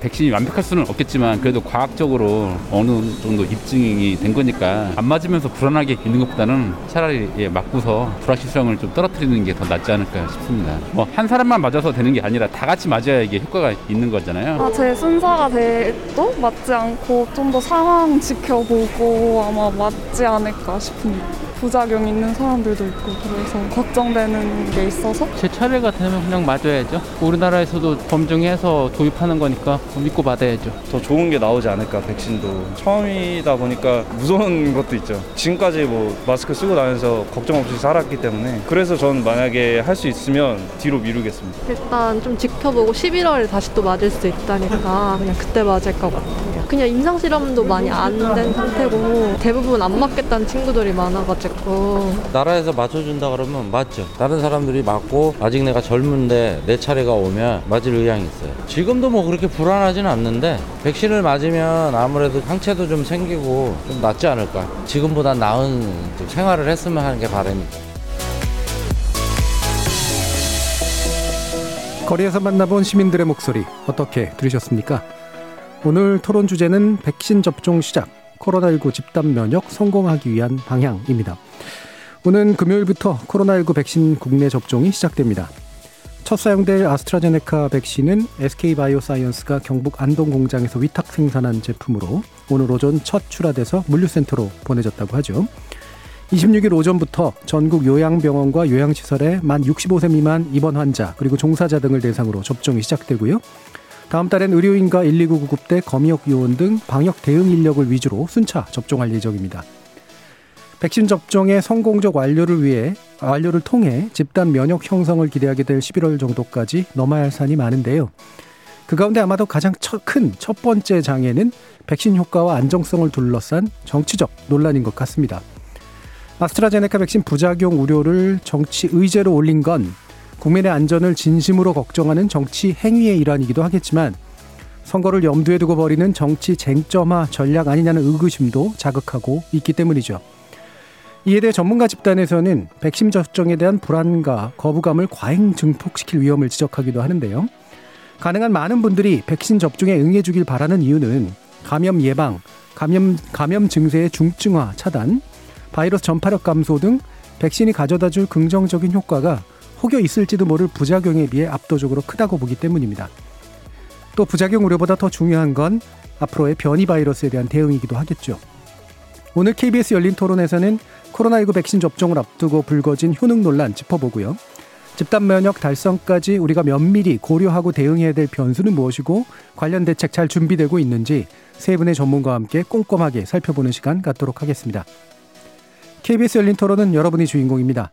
백신이 완벽할 수는 없겠지만 그래도 과학적으로 어느 정도 입증이 된 거니까 안 맞으면서 불안하게 있는 것보다는 차라리 예, 맞고서 불확실성을 좀 떨어뜨리는 게 더 낫지 않을까 싶습니다. 뭐 한 사람만 맞아서 되는 게 아니라 다 같이 맞아야 이게 효과가 있는 거잖아요. 아, 제 순서가 돼도 맞지 않고 좀 더 상황 지켜보고 아마 맞지 않을까 싶습니다. 부작용 있는 사람들도 있고 그래서 걱정되는 게 있어서 제 차례가 되면 그냥 맞아야죠. 우리나라에서도 검증해서 도입하는 거니까 믿고 받아야죠. 더 좋은 게 나오지 않을까 백신도 처음이다 보니까 무서운 것도 있죠 지금까지 뭐 마스크 쓰고 다니면서 걱정 없이 살았기 때문에 그래서 저는 만약에 할 수 있으면 뒤로 미루겠습니다 일단 좀 지켜보고 11월에 다시 또 맞을 수 있다니까 그냥 그때 맞을 것 같아요. 그냥 임상 실험도 많이 안 된 상태고 대부분 안 맞겠다는 친구들이 많아가지고 나라에서 맞춰준다 그러면 맞죠. 다른 사람들이 맞고 아직 내가 젊은데 내 차례가 오면 맞을 의향이 있어요. 지금도 뭐 그렇게 불안하진 않는데 백신을 맞으면 아무래도 상체도 좀 생기고 좀 낫지 않을까. 지금보다 나은 좀 생활을 했으면 하는 게 바람이죠. 거리에서 만나본 시민들의 목소리 어떻게 들으셨습니까? 오늘 토론 주제는 백신 접종 시작, 코로나19 집단 면역 성공하기 위한 방향입니다. 오는 금요일부터 코로나19 백신 국내 접종이 시작됩니다. 첫 사용될 아스트라제네카 백신은 SK바이오사이언스가 경북 안동 공장에서 위탁 생산한 제품으로 오늘 오전 첫 출하돼서 물류센터로 보내졌다고 하죠. 26일 오전부터 전국 요양병원과 요양시설에 만 65세 미만 입원 환자 그리고 종사자 등을 대상으로 접종이 시작되고요. 다음 달엔 의료인과 119 구급대, 검역 요원 등 방역 대응 인력을 위주로 순차 접종할 예정입니다. 백신 접종의 성공적 완료를 위해 완료를 통해 집단 면역 형성을 기대하게 될 11월 정도까지 넘어야 할 산이 많은데요. 그 가운데 아마도 가장 큰 첫 번째 장애는 백신 효과와 안정성을 둘러싼 정치적 논란인 것 같습니다. 아스트라제네카 백신 부작용 우려를 정치 의제로 올린 건 국민의 안전을 진심으로 걱정하는 정치 행위의 일환이기도 하겠지만 선거를 염두에 두고 벌이는 정치 쟁점화 전략 아니냐는 의구심도 자극하고 있기 때문이죠. 이에 대해 전문가 집단에서는 백신 접종에 대한 불안과 거부감을 과잉 증폭시킬 위험을 지적하기도 하는데요. 가능한 많은 분들이 백신 접종에 응해주길 바라는 이유는 감염 예방, 감염, 감염 증세의 중증화 차단, 바이러스 전파력 감소 등 백신이 가져다 줄 긍정적인 효과가 혹여 있을지도 모를 부작용에 비해 압도적으로 크다고 보기 때문입니다. 또 부작용 우려보다 더 중요한 건 앞으로의 변이 바이러스에 대한 대응이기도 하겠죠. 오늘 KBS 열린 토론에서는 코로나19 백신 접종을 앞두고 불거진 효능 논란 짚어보고요. 집단 면역 달성까지 우리가 면밀히 고려하고 대응해야 될 변수는 무엇이고 관련 대책 잘 준비되고 있는지 세 분의 전문가와 함께 꼼꼼하게 살펴보는 시간 갖도록 하겠습니다. KBS 열린 토론은 여러분이 주인공입니다.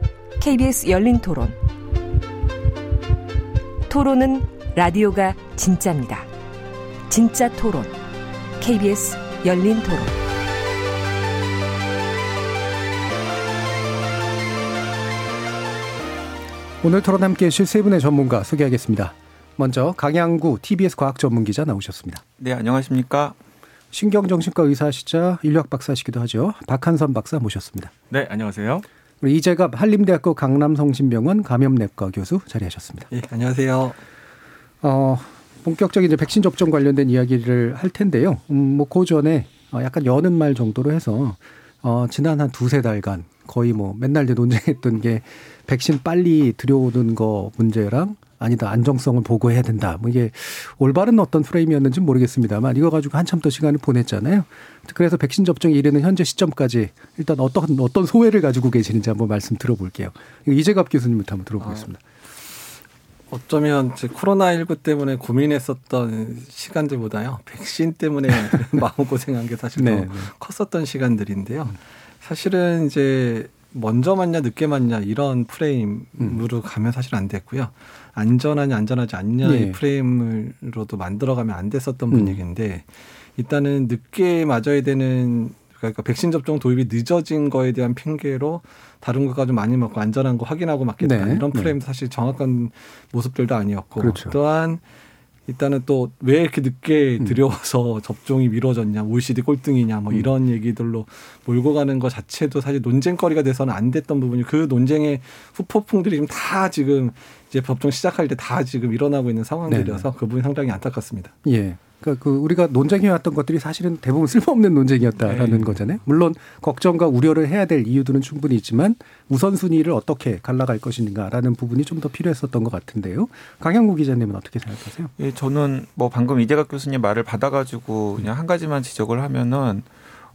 KBS 열린 토론. 토론은 라디오가 진짜입니다. 진짜 토론, KBS 열린 토론. 오늘 토론 함께 해주실 세 분의 전문가 소개하겠습니다. 먼저 강양구 TBS 과학 전문 기자 나오셨습니다. 네, 안녕하십니까? 신경정신과 의사시자 인류학 박사시기도 하죠. 박한선 박사 모셨습니다. 네, 안녕하세요. 우리 이재갑 한림대학교 강남성심병원 감염내과 교수 자리하셨습니다. 예, 안녕하세요. 어, 본격적인 이제 백신 접종 관련된 이야기를 할 텐데요. 음, 뭐그 전에 어, 약간 여는 말 정도로 해서 어, 지난 한 두세 달간 거의 뭐 맨날 이제 논쟁했던 게 백신 빨리 들여오는 거 문제랑 아니다 안정성을 보고해야 된다. 뭐 이게 올바른 어떤 프레임이었는지 모르겠습니다만 이거 가지고 한참 더 시간을 보냈잖아요. 그래서 백신 접종이 이르는 현재 시점까지 일단 어떤 어떤 소회를 가지고 계시는지 한번 말씀 들어볼게요. 이재갑 교수님부터 한번 들어보겠습니다. 아, 어쩌면 이제 코로나19 때문에 고민했었던 시간들보다요. 백신 때문에 마음고생한 게 사실 네, 더 컸었던 시간들인데요. 사실은 이제 먼저 맞냐 늦게 맞냐 이런 프레임으로 가면 사실 안 됐고요. 안전하냐 안전하지 않냐 예. 이 프레임으로도 만들어가면 안 됐었던 음. 분위기인데 일단은 늦게 맞아야 되는 그러니까 백신 접종 도입이 늦어진 거에 대한 핑계로 다른 거가 좀 많이 맞고 안전한 거 확인하고 맞겠다 네. 이런 네. 프레임도 사실 정확한 모습들도 아니었고 그렇죠. 또한 일단은 또 왜 이렇게 늦게 음. 들여와서 접종이 미뤄졌냐 OECD 꼴등이냐 음. 뭐 이런 얘기들로 몰고 가는 것 자체도 사실 논쟁거리가 돼서는 안 됐던 부분이 그 논쟁의 후폭풍들이 지금 다 지금 이제 접종 시작할 때 다 지금 일어나고 있는 상황들이어서 그 부분이 상당히 안타깝습니다. 예. 그러니까 그 우리가 논쟁해왔던 것들이 사실은 대부분 쓸모없는 논쟁이었다라는 네. 거잖아요. 물론 걱정과 우려를 해야 될 이유들은 충분히 있지만 우선순위를 어떻게 갈라갈 것인가라는 부분이 좀 더 필요했었던 것 같은데요. 강양구 기자님은 어떻게 생각하세요? 예, 저는 뭐 방금 이재각 교수님 말을 받아가지고 그냥 한 가지만 지적을 하면은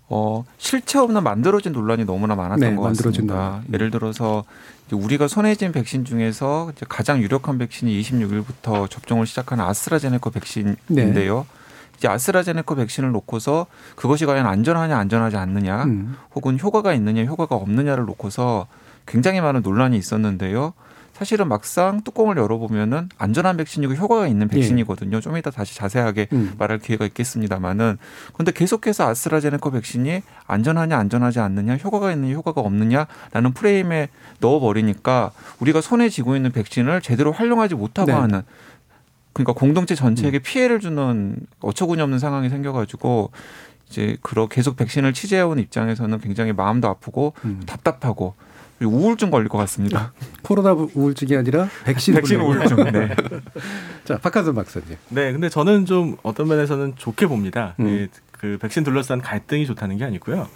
어 실체 없는 만들어진 논란이 너무나 많았던 네, 것 만들어진 같습니다. 논란. 예를 들어서 우리가 쥔 백신 중에서 가장 유력한 백신이 26일부터 접종을 시작하는 아스트라제네카 백신인데요. 이제 아스트라제네카 백신을 놓고서 그것이 과연 안전하냐 안전하지 않느냐 음. 혹은 효과가 있느냐 효과가 없느냐를 놓고서 굉장히 많은 논란이 있었는데요. 사실은 막상 뚜껑을 열어보면은 안전한 백신이고 효과가 있는 백신이거든요. 좀 이따 다시 자세하게 음. 말할 기회가 있겠습니다만은 그런데 계속해서 아스트라제네카 백신이 안전하냐 안전하지 않느냐 효과가 있느냐 효과가 없느냐라는 프레임에 넣어버리니까 우리가 손에 쥐고 있는 백신을 제대로 활용하지 못하고 네. 하는 그러니까 공동체 전체에게 피해를 주는 어처구니 없는 상황이 생겨가지고 이제 그러 계속 백신을 취재해온 입장에서는 굉장히 마음도 아프고 음. 답답하고 우울증 걸릴 것 같습니다. 코로나 우울증이 아니라 백신, 백신. 우울증. 네. 자, 박한선 박사님. 네, 근데 저는 좀 어떤 면에서는 좋게 봅니다. 음. 예, 그 백신 둘러싼 갈등이 좋다는 게 아니고요.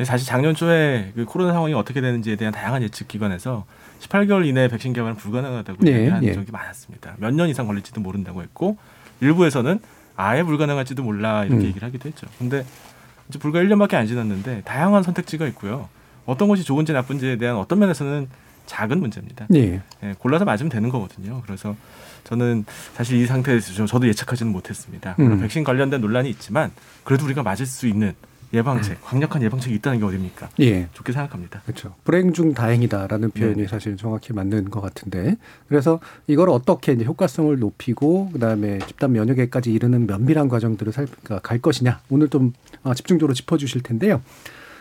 예, 사실 작년 초에 그 코로나 상황이 어떻게 되는지에 대한 다양한 예측 기관에서 18개월 이내 백신 개발은 불가능하다고 네, 얘기한 예. 적이 많았습니다. 몇 년 이상 걸릴지도 모른다고 했고 일부에서는 아예 불가능할지도 몰라 이렇게 음. 얘기를 하기도 했죠. 근데 이제 불과 1년밖에 안 지났는데 다양한 선택지가 있고요. 어떤 것이 좋은지 나쁜지에 대한 어떤 면에서는 작은 문제입니다. 예. 예, 골라서 맞으면 되는 거거든요. 그래서 저는 사실 이 상태에서 저- 저도 예측하지는 못했습니다. 음. 백신 관련된 논란이 있지만 그래도 우리가 맞을 수 있는 예방책, 강력한 예방책이 있다는 게 어딥니까? 예. 좋게 생각합니다. 그렇죠. 불행 중 다행이다라는 표현이 네. 사실 정확히 맞는 것 같은데 그래서 이걸 어떻게 이제 효과성을 높이고 그다음에 집단 면역에까지 이르는 면밀한 과정들을 살, 그러니까 갈 것이냐 오늘 좀 어, 집중적으로 짚어주실 텐데요.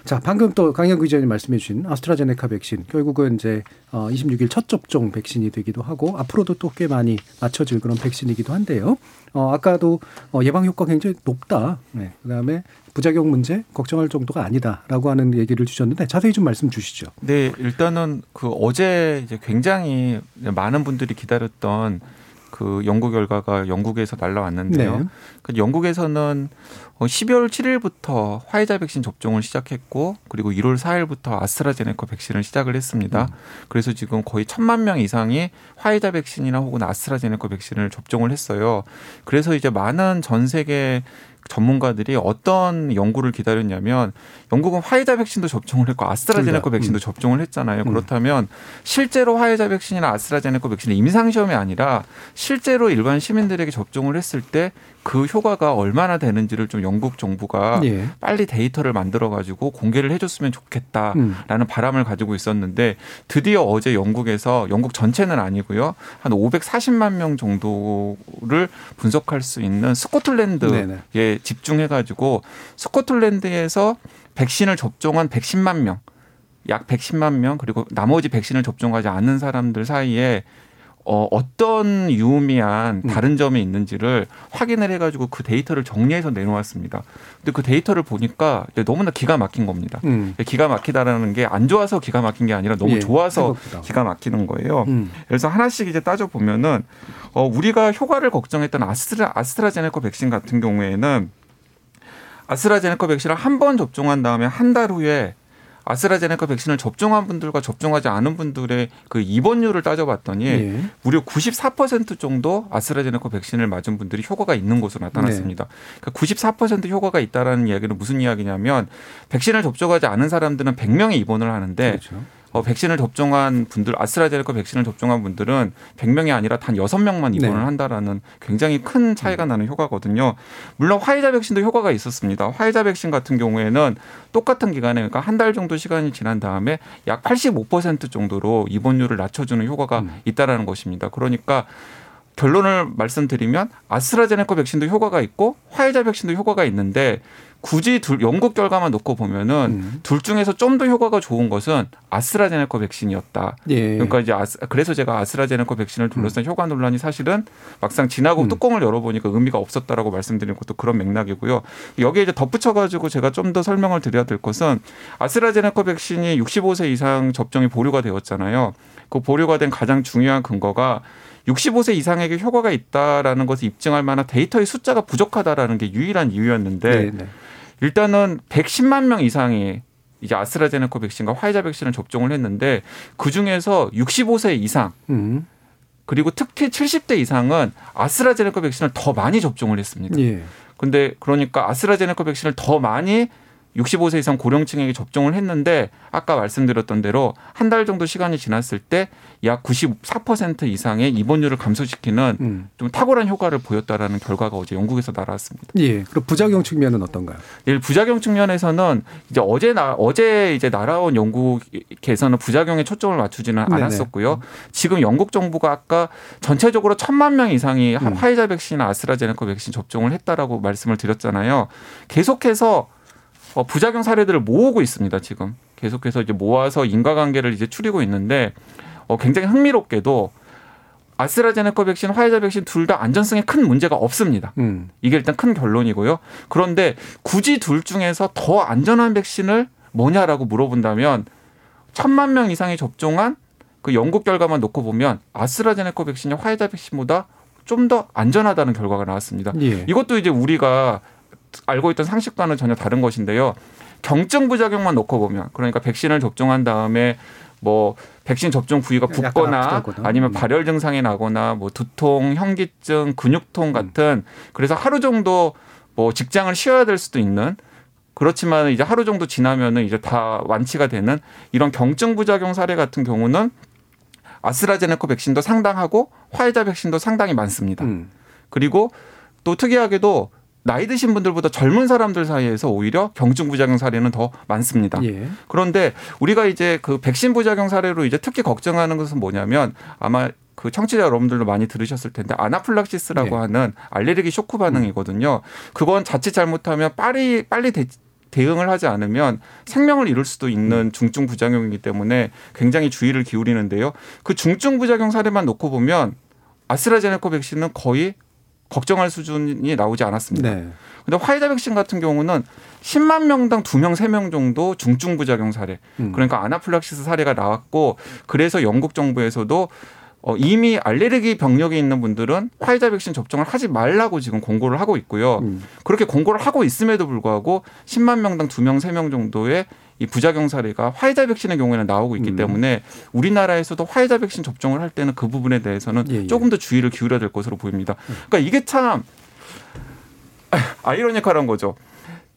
자 방금 또 강현 기자님 말씀해 주신 아스트라제네카 백신 결국은 이제 어, 26일 첫 접종 백신이 되기도 하고 앞으로도 또 꽤 많이 맞춰질 그런 백신이기도 한데요. 어, 아까도 어, 예방 효과가 굉장히 높다. 네. 그다음에 부작용 문제 걱정할 정도가 아니다라고 하는 얘기를 주셨는데 자세히 좀 말씀 주시죠. 네, 일단은 그 어제 이제 굉장히 많은 분들이 기다렸던 그 연구 결과가 영국에서 날라왔는데요. 네. 그 영국에서는 어, 12월 7일부터 화이자 백신 접종을 시작했고 그리고 1월 4일부터 아스트라제네카 백신을 시작을 했습니다. 그래서 지금 거의 천만 명 이상이 화이자 백신이나 혹은 아스트라제네카 백신을 접종을 했어요. 그래서 이제 많은 전 세계 전문가들이 어떤 연구를 기다렸냐면 영국은 화이자 백신도 접종을 했고 아스트라제네카. 백신도 음. 접종을 했잖아요. 음. 그렇다면 실제로 화이자 백신이나 아스트라제네카 백신이 임상 시험이 아니라 실제로 일반 시민들에게 접종을 했을 때그 효과가 얼마나 되는지를 좀 영국 정부가 예. 빨리 데이터를 만들어 가지고 공개를 해줬으면 좋겠다라는 음. 바람을 가지고 있었는데 드디어 어제 영국에서 영국 전체는 아니고요 한 540만 명 정도를 분석할 수 있는 스코틀랜드에 네네. 집중해 가지고 스코틀랜드에서 백신을 접종한 110만 명, 약 110만 명 그리고 나머지 백신을 접종하지 않은 사람들 사이에 어, 어떤 유의미한 음. 다른 점이 있는지를 확인을 해가지고 그 데이터를 정리해서 내놓았습니다. 근데 그 데이터를 보니까 너무나 기가 막힌 겁니다. 음. 기가 막히다라는 게 안 좋아서 기가 막힌 게 아니라 너무 예, 좋아서 생각보다. 기가 막히는 거예요. 음. 그래서 하나씩 이제 따져 보면은 어 우리가 효과를 걱정했던 아스트라 아스트라제네카 백신 같은 경우에는 아스트라제네카 백신을 한 번 접종한 다음에 한 달 후에 아스트라제네카 백신을 접종한 분들과 접종하지 않은 분들의 그 입원율을 따져봤더니 예. 무려 94% 정도 아스트라제네카 백신을 맞은 분들이 효과가 있는 것으로 나타났습니다. 그러니까 94% 효과가 있다라는 이야기는 무슨 이야기냐면 백신을 접종하지 않은 사람들은 100명이 입원을 하는데 그렇죠. 어, 백신을 접종한 분들 아스트라제네카 백신을 접종한 분들은 100명이 아니라 단 6명만 입원을 네. 한다라는 굉장히 큰 차이가 나는 효과거든요. 물론 화이자 백신도 효과가 있었습니다. 화이자 백신 같은 경우에는 똑같은 기간에 그러니까 한 달 정도 시간이 지난 다음에 약 85% 정도로 입원율을 낮춰주는 효과가 있다라는 것입니다. 그러니까 결론을 말씀드리면 아스트라제네카 백신도 효과가 있고 화이자 백신도 효과가 있는데 굳이 둘 영국 결과만 놓고 보면은 둘 중에서 좀 더 효과가 좋은 것은 아스트라제네카 백신이었다. 예. 그러니까 이제 아스, 그래서 제가 아스트라제네카 백신을 둘러싼 효과 논란이 사실은 막상 지나고 뚜껑을 열어보니까 의미가 없었다라고 말씀드린 것도 그런 맥락이고요. 여기에 이제 덧붙여가지고 제가 좀 더 설명을 드려야 될 것은 아스트라제네카 백신이 65세 이상 접종이 보류가 되었잖아요. 그 보류가 된 가장 중요한 근거가 65세 이상에게 효과가 있다라는 것을 입증할 만한 데이터의 숫자가 부족하다라는 게 유일한 이유였는데 네, 네. 일단은 110만 명 이상이 이제 아스트라제네카 백신과 화이자 백신을 접종을 했는데 그 중에서 65세 이상 음. 그리고 특히 70대 이상은 아스트라제네카 백신을 더 많이 접종을 했습니다. 예. 근데 그러니까 아스트라제네카 백신을 더 많이 65세 이상 고령층에게 접종을 했는데 아까 말씀드렸던 대로 한 달 정도 시간이 지났을 때 약 94% 이상의 입원율을 감소시키는 음. 좀 탁월한 효과를 보였다라는 결과가 어제 영국에서 나왔습니다. 예. 그럼 부작용 측면은 어떤가요? 일 부작용 측면에서는 이제 어제 나 어제 이제 날아온 영국에서는 부작용에 초점을 맞추지는 네네. 않았었고요. 지금 영국 정부가 아까 전체적으로 천만 명 이상이 하- 화이자 백신, 아스트라제네카 백신 접종을 했다라고 말씀을 드렸잖아요. 계속해서 어, 부작용 사례들을 모으고 있습니다. 지금 계속해서 이제 모아서 인과관계를 이제 추리고 있는데 어, 굉장히 흥미롭게도 아스트라제네카 백신, 화이자 백신 둘 다 안전성에 큰 문제가 없습니다. 음. 이게 일단 큰 결론이고요. 그런데 굳이 둘 중에서 더 안전한 백신을 뭐냐라고 물어본다면 천만 명 이상이 접종한 그 영국 결과만 놓고 보면 아스트라제네카 백신이 화이자 백신보다 좀 더 안전하다는 결과가 나왔습니다. 예. 이것도 이제 우리가 알고 있던 상식과는 전혀 다른 것인데요. 경증 부작용만 놓고 보면 그러니까 백신을 접종한 다음에 뭐 백신 접종 부위가 붓거나. 아니면 음. 발열 증상이 나거나 뭐 두통, 현기증, 근육통 같은 그래서 하루 정도 뭐 직장을 쉬어야 될 수도 있는 그렇지만 이제 하루 정도 지나면은 이제 다 완치가 되는 이런 경증 부작용 사례 같은 경우는 아스트라제네카 백신도 상당하고 화이자 백신도 상당히 많습니다. 음. 그리고 또 특이하게도 나이 드신 분들보다 젊은 사람들 사이에서 오히려 경증 부작용 사례는 더 많습니다. 예. 그런데 우리가 이제 그 백신 부작용 사례로 이제 특히 걱정하는 것은 뭐냐면 아마 그 청취자 여러분들도 많이 들으셨을 텐데 아나플락시스라고 네. 하는 알레르기 쇼크 반응이거든요. 그건 자칫 잘못하면 빨리 빨리 대, 대응을 하지 않으면 생명을 잃을 수도 있는 중증 부작용이기 때문에 굉장히 주의를 기울이는데요. 그 중증 부작용 사례만 놓고 보면 아스트라제네카 백신은 거의 걱정할 수준이 나오지 않았습니다. 네. 근데 화이자 백신 같은 경우는 10만 명당 2명, 3명 정도 중증 부작용 사례. 음. 그러니까 아나플락시스 사례가 나왔고 그래서 영국 정부에서도 어, 이미 알레르기 병력이 있는 분들은 화이자 백신 접종을 하지 말라고 지금 공고를 하고 있고요. 음. 그렇게 공고를 하고 있음에도 불구하고 10만 명당 2명, 3명 정도의 이 부작용 사례가 화이자 백신의 경우에는 나오고 있기 음. 때문에 우리나라에서도 화이자 백신 접종을 할 때는 그 부분에 대해서는 예, 예. 조금 더 주의를 기울여야 될 것으로 보입니다. 그러니까 이게 참 아이러니컬한 거죠.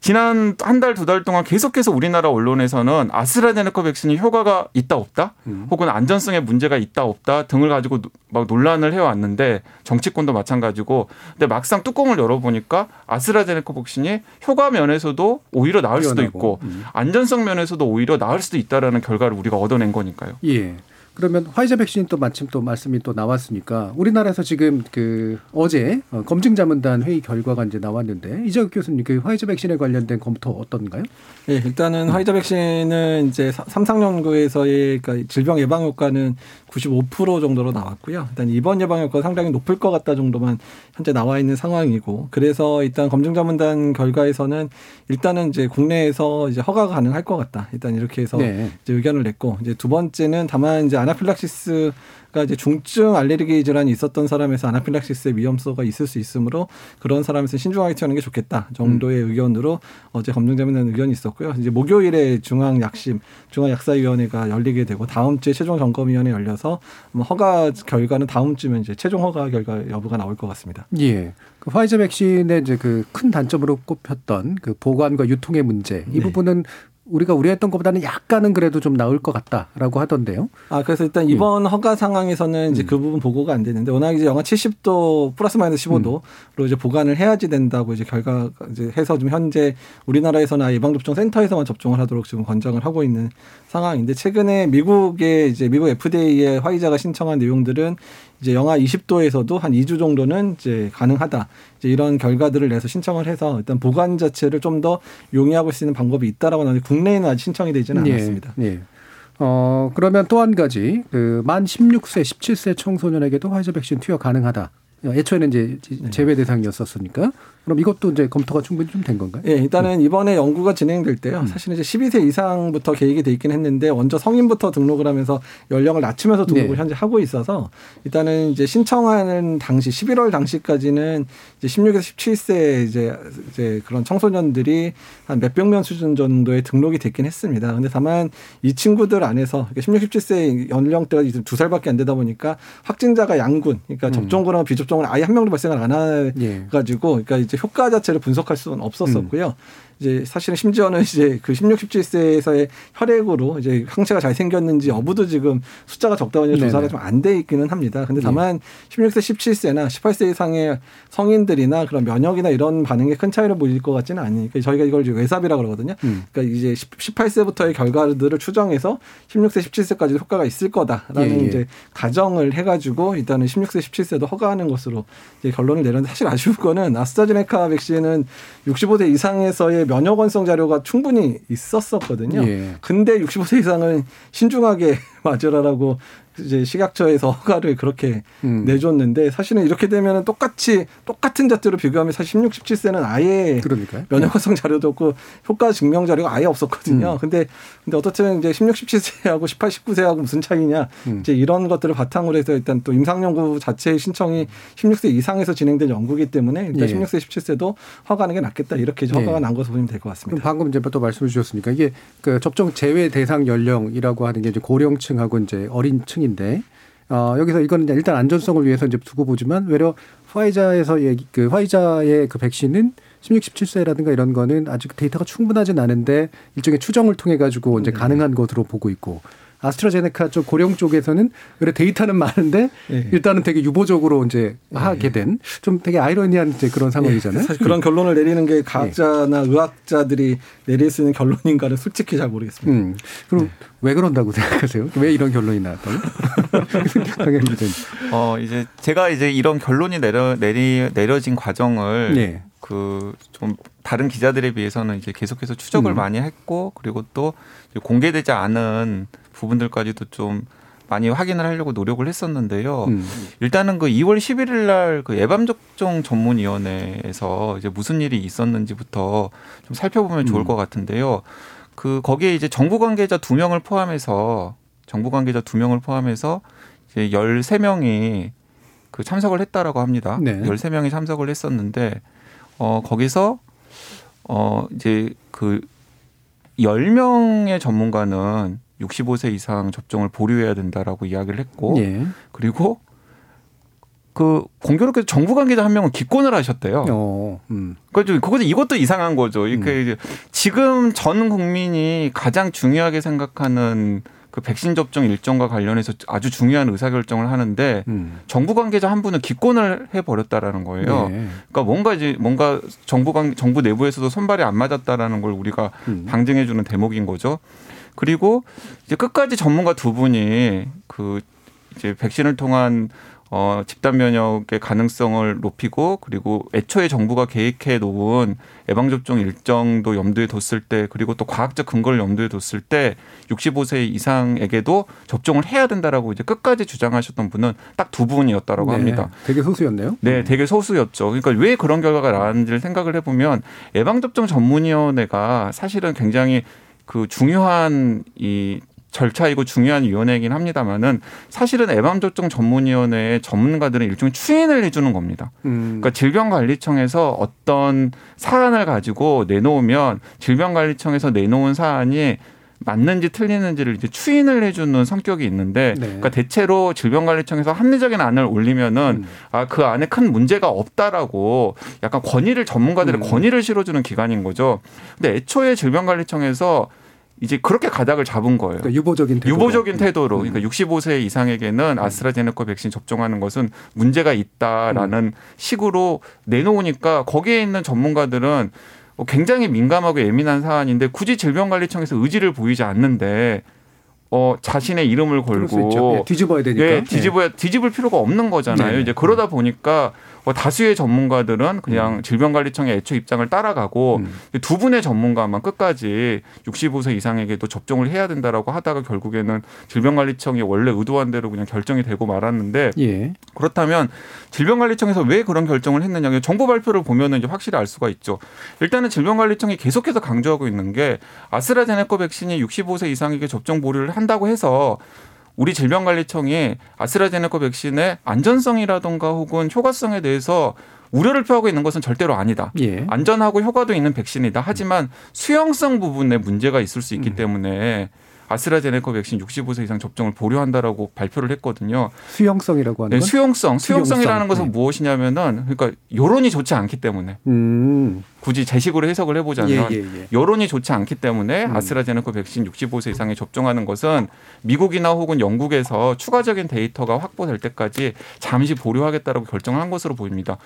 지난 한 달 두 달 동안 계속해서 우리나라 언론에서는 아스트라제네카 백신이 효과가 있다 없다 음. 혹은 안전성에 문제가 있다 없다 등을 가지고 노- 막 논란을 해왔는데 정치권도 마찬가지고 근데 막상 뚜껑을 열어보니까 아스트라제네카 백신이 효과 면에서도 오히려 나을 수도. 있고 음. 안전성 면에서도 오히려 나을 수도 있다라는 결과를 우리가 얻어낸 거니까요. 예. 그러면 화이자 백신 또 마침 또 말씀이 또 나왔으니까 우리나라에서 지금 그 어제 어, 검증자문단 회의 결과가 이제 나왔는데 이재욱 교수님 그 화이자 백신에 관련된 검토 어떤가요? 예, 일단은 화이자 백신은 이제 사- 삼상 연구에서의 그러니까 질병 예방 효과는 95% 정도로 나왔고요. 일단 입원 예방 효과가 상당히 높을 것 같다 정도만 현재 나와 있는 상황이고 그래서 일단 검증자문단 결과에서는 일단은 이제 국내에서 이제 허가가 가능할 것 같다. 일단 이렇게 해서 네. 이제 의견을 냈고 이제 두 번째는 다만 이제 아나필락시스 가 이제 중증 알레르기 질환이 있었던 사람에서 아나필락시스의 위험성가 있을 수 있으므로 그런 사람에서 신중하게 투여하는 게 좋겠다 정도의 의견으로 어제 검증자문단 의견이 있었고요. 이제 목요일에 중앙 약심 중앙 약사위원회가 열리게 되고 다음 주에 최종 점검위원회 열려서 뭐 허가 결과는 다음 주면 이제 최종 허가 결과 여부가 나올 것 같습니다. 예. 그 화이자 백신의 이제 그 큰 단점으로 꼽혔던 그 보관과 유통의 문제 이 네. 부분은 우리가 우려했던 것보다는 약간은 그래도 좀 나을 것 같다라고 하던데요. 아 그래서 일단 이번 허가 상황에서는 이제 그 부분 보고가 안 되는데 워낙 이제 영하 70도 플러스 마이너스 15도로 이제 보관을 해야지 된다고 이제 결과 이제 해서 좀 현재 우리나라에서는 예방접종 센터에서만 접종을 하도록 지금 권장을 하고 있는 상황인데 최근에 미국의 이제 미국 FDA에 화이자가 신청한 내용들은 이제 영하 20도에서도 한 2주 정도는 이제 가능하다. 이제 이런 결과들을 내서 신청을 해서 일단 보관 자체를 좀 더 용이하고 수 있는 방법이 있다라고 하는데 국내에는 아직 신청이 되지는 예, 않았습니다. 예. 어, 그러면 또 한 가지, 그, 만 16세, 17세 청소년에게도 화이자 백신 투여 가능하다. 애초에는 이제 제외 대상이었었으니까 그럼 이것도 이제 검토가 충분히 좀 된 건가요? 예, 일단은 이번에 연구가 진행될 때요. 사실은 이제 12세 이상부터 계획이 돼 있긴 했는데 먼저 성인부터 등록을 하면서 연령을 낮추면서 등록을 네. 현재 하고 있어서 일단은 이제 신청하는 당시 11월 당시까지는 이제 16에서 17세 이제 이제 그런 청소년들이 한 몇백 명 수준 정도의 등록이 됐긴 했습니다. 근데 다만 이 친구들 안에서 16, 17세 연령대가 이제 두 살밖에 안 되다 보니까 확진자가 양군, 그러니까 접종군하고 비접종은 아예 한 명도 발생을 안 예. 해가지고 그러니까 이제 효과 자체를 분석할 수는 없었었고요. 이제 사실은 심지어는 이제 그 16, 17세에서의 혈액으로 이제 항체가 잘 생겼는지 여부도 지금 숫자가 적다 보니. 조사가 좀 안 돼 있기는 합니다. 근데 다만 16세, 17세나 18세 이상의 성인들이나 그런 면역이나 이런 반응에 큰 차이를 보일 것 같지는 않으니까 저희가 이걸 이제 외삽이라 그러거든요. 음. 그러니까 이제 18세부터의 결과들을 추정해서 16세, 17세까지 효과가 있을 거다라는 예, 예. 이제 가정을 해가지고 일단은 16세, 17세도 허가하는 것으로 이제 결론을 내렸는데 사실 아쉬운 거는 아스트라제네카 백신은 65세 이상에서의 면역 원성 자료가 충분히 있었었거든요. 예. 근데 65세 이상은 신중하게 맞으라라고 이제 식약처에서 허가를 그렇게 음. 내줬는데 사실은 이렇게 되면 똑같이 똑같은 잣대로 비교하면 사실 16, 17세는 아예 그러니까요. 면역성 자료도 없고 효과 증명 자료가 아예 없었거든요. 음. 근데 근데 어떻든 이제 16, 17세하고 18, 19세하고 무슨 차이냐 음. 이제 이런 것들을 바탕으로 해서 일단 또 임상 연구 자체의 신청이 16세 이상에서 진행된 연구기 때문에 일단 예. 16세, 17세도 허가하는 게 낫겠다 이렇게 이제 허가가 예. 난 것으로 보면 될 것 같습니다. 방금 이제 또 말씀을 주셨으니까 이게 그 접종 제외 대상 연령이라고 하는 게 이제 고령층하고 이제 어린 층 인데 어 여기서 이거는 일단 안전성을 위해서 이제 두고 보지만 외려 화이자에서 얘기 그 화이자의 그 백신은 16, 17세라든가 이런 거는 아직 데이터가 충분하진 않은데 일종의 추정을 통해 가지고 이제 가능한 것으로 보고 있고 아스트라제네카 쪽 고령 쪽에서는 그래 데이터는 많은데 예. 일단은 되게 유보적으로 이제 하게 된 좀 되게 아이러니한 이제 그런 상황이잖아요. 예, 사실 그런 결론을 내리는 게 과학자나 의학자들이 내릴 수 있는 결론인가는 솔직히 잘 모르겠습니다. 음. 그럼 왜 그런다고 생각하세요? 왜 이런 결론이 나왔다고? 기자님. 어 이제 제가 이제 이런 결론이 내려 내리 내려진 과정을 네. 그좀 다른 기자들에 비해서는 이제 계속해서 추적을 음. 많이 했고 그리고 또 공개되지 않은 부분들까지도 좀 많이 확인을 하려고 노력을 했었는데요. 음. 일단은 그 2월 11일 날 그 예방접종 전문위원회에서 이제 무슨 일이 있었는지부터 좀 살펴보면 좋을 음. 것 같은데요. 그 거기에 이제 정부 관계자 두 명을 포함해서 정부 관계자 두 명을 포함해서 이제 13명이 그 참석을 했다라고 합니다. 네. 13명이 참석을 했었는데 어 거기서 어 이제 그 10명의 전문가는 65세 이상 접종을 보류해야 된다라고 이야기를 했고 예. 그리고 그 공교롭게 정부 관계자 한 명은 기권을 하셨대요. 어, 음. 그죠. 그것도 이것도 이상한 거죠. 이렇게 이제 지금 전 국민이 가장 중요하게 생각하는 그 백신 접종 일정과 관련해서 아주 중요한 의사결정을 하는데 음. 정부 관계자 한 분은 기권을 해 버렸다라는 거예요. 네. 그러니까 뭔가 이제 뭔가 정부 관 정부 내부에서도 손발이 안 맞았다라는 걸 우리가 음. 방증해 주는 대목인 거죠. 그리고 이제 끝까지 전문가 두 분이 그 이제 백신을 통한 어, 집단 면역의 가능성을 높이고 그리고 애초에 정부가 계획해 놓은 예방접종 일정도 염두에 뒀을 때 그리고 또 과학적 근거를 염두에 뒀을 때 65세 이상에게도 접종을 해야 된다라고 이제 끝까지 주장하셨던 분은 딱 두 분이었다라고 네. 합니다. 되게 소수였네요. 네, 되게 소수였죠. 그러니까 왜 그런 결과가 나왔는지를 생각을 해보면 예방접종 전문위원회가 사실은 굉장히 그 중요한 이 절차이고 중요한 위원회이긴 합니다만은 사실은 예방접종 전문위원회의 전문가들은 일종의 추인을 해주는 겁니다. 음. 그러니까 질병관리청에서 어떤 사안을 가지고 내놓으면 질병관리청에서 내놓은 사안이 맞는지 틀리는지를 이제 추인을 해주는 성격이 있는데, 네. 그러니까 대체로 질병관리청에서 합리적인 안을 올리면은 음. 아그 안에 큰 문제가 없다라고 약간 권위를 전문가들의 음. 권위를 실어주는 기관인 거죠. 근데 애초에 질병관리청에서 이제 그렇게 가닥을 잡은 거예요. 그러니까 유보적인 태도로. 유보적인 태도로. 음. 그러니까 65세 이상에게는 아스트라제네카 백신 접종하는 것은 문제가 있다라는 음. 식으로 내놓으니까 거기에 있는 전문가들은 뭐 굉장히 민감하고 예민한 사안인데 굳이 질병관리청에서 의지를 보이지 않는데 어 자신의 이름을 걸고. 예, 뒤집어야 되니까. 예, 뒤집어야 뒤집을 필요가 없는 거잖아요. 네. 이제 그러다 보니까 뭐 다수의 전문가들은 그냥 음. 질병관리청의 애초 입장을 따라가고 두 분의 전문가만 끝까지 65세 이상에게도 접종을 해야 된다라고 하다가 결국에는 질병관리청이 원래 의도한 대로 그냥 결정이 되고 말았는데 예. 그렇다면 질병관리청에서 왜 그런 결정을 했느냐 정보 발표를 보면은 이제 확실히 알 수가 있죠. 일단은 질병관리청이 계속해서 강조하고 있는 게 아스트라제네카 백신이 65세 이상에게 접종 보류를 한다고 해서 우리 질병관리청이 아스트라제네카 백신의 안전성이라던가 혹은 효과성에 대해서 우려를 표하고 있는 것은 절대로 아니다. 예. 안전하고 효과도 있는 백신이다. 하지만 수용성 부분에 문제가 있을 수 있기 음. 때문에 아스트라제네카 백신 65세 이상 접종을 보류한다라고 발표를 했거든요. 수용성이라고 하는 네, 건 수용성. 수용성이라는 수용성. 것은 네. 무엇이냐면은 그러니까 여론이 좋지 않기 때문에 음. 굳이 제식으로 해석을 해보자면 예, 예, 예. 여론이 좋지 않기 때문에 음. 아스트라제네카 백신 65세 이상에 접종하는 것은 미국이나 혹은 영국에서 추가적인 데이터가 확보될 때까지 잠시 보류하겠다라고 결정한 것으로 보입니다.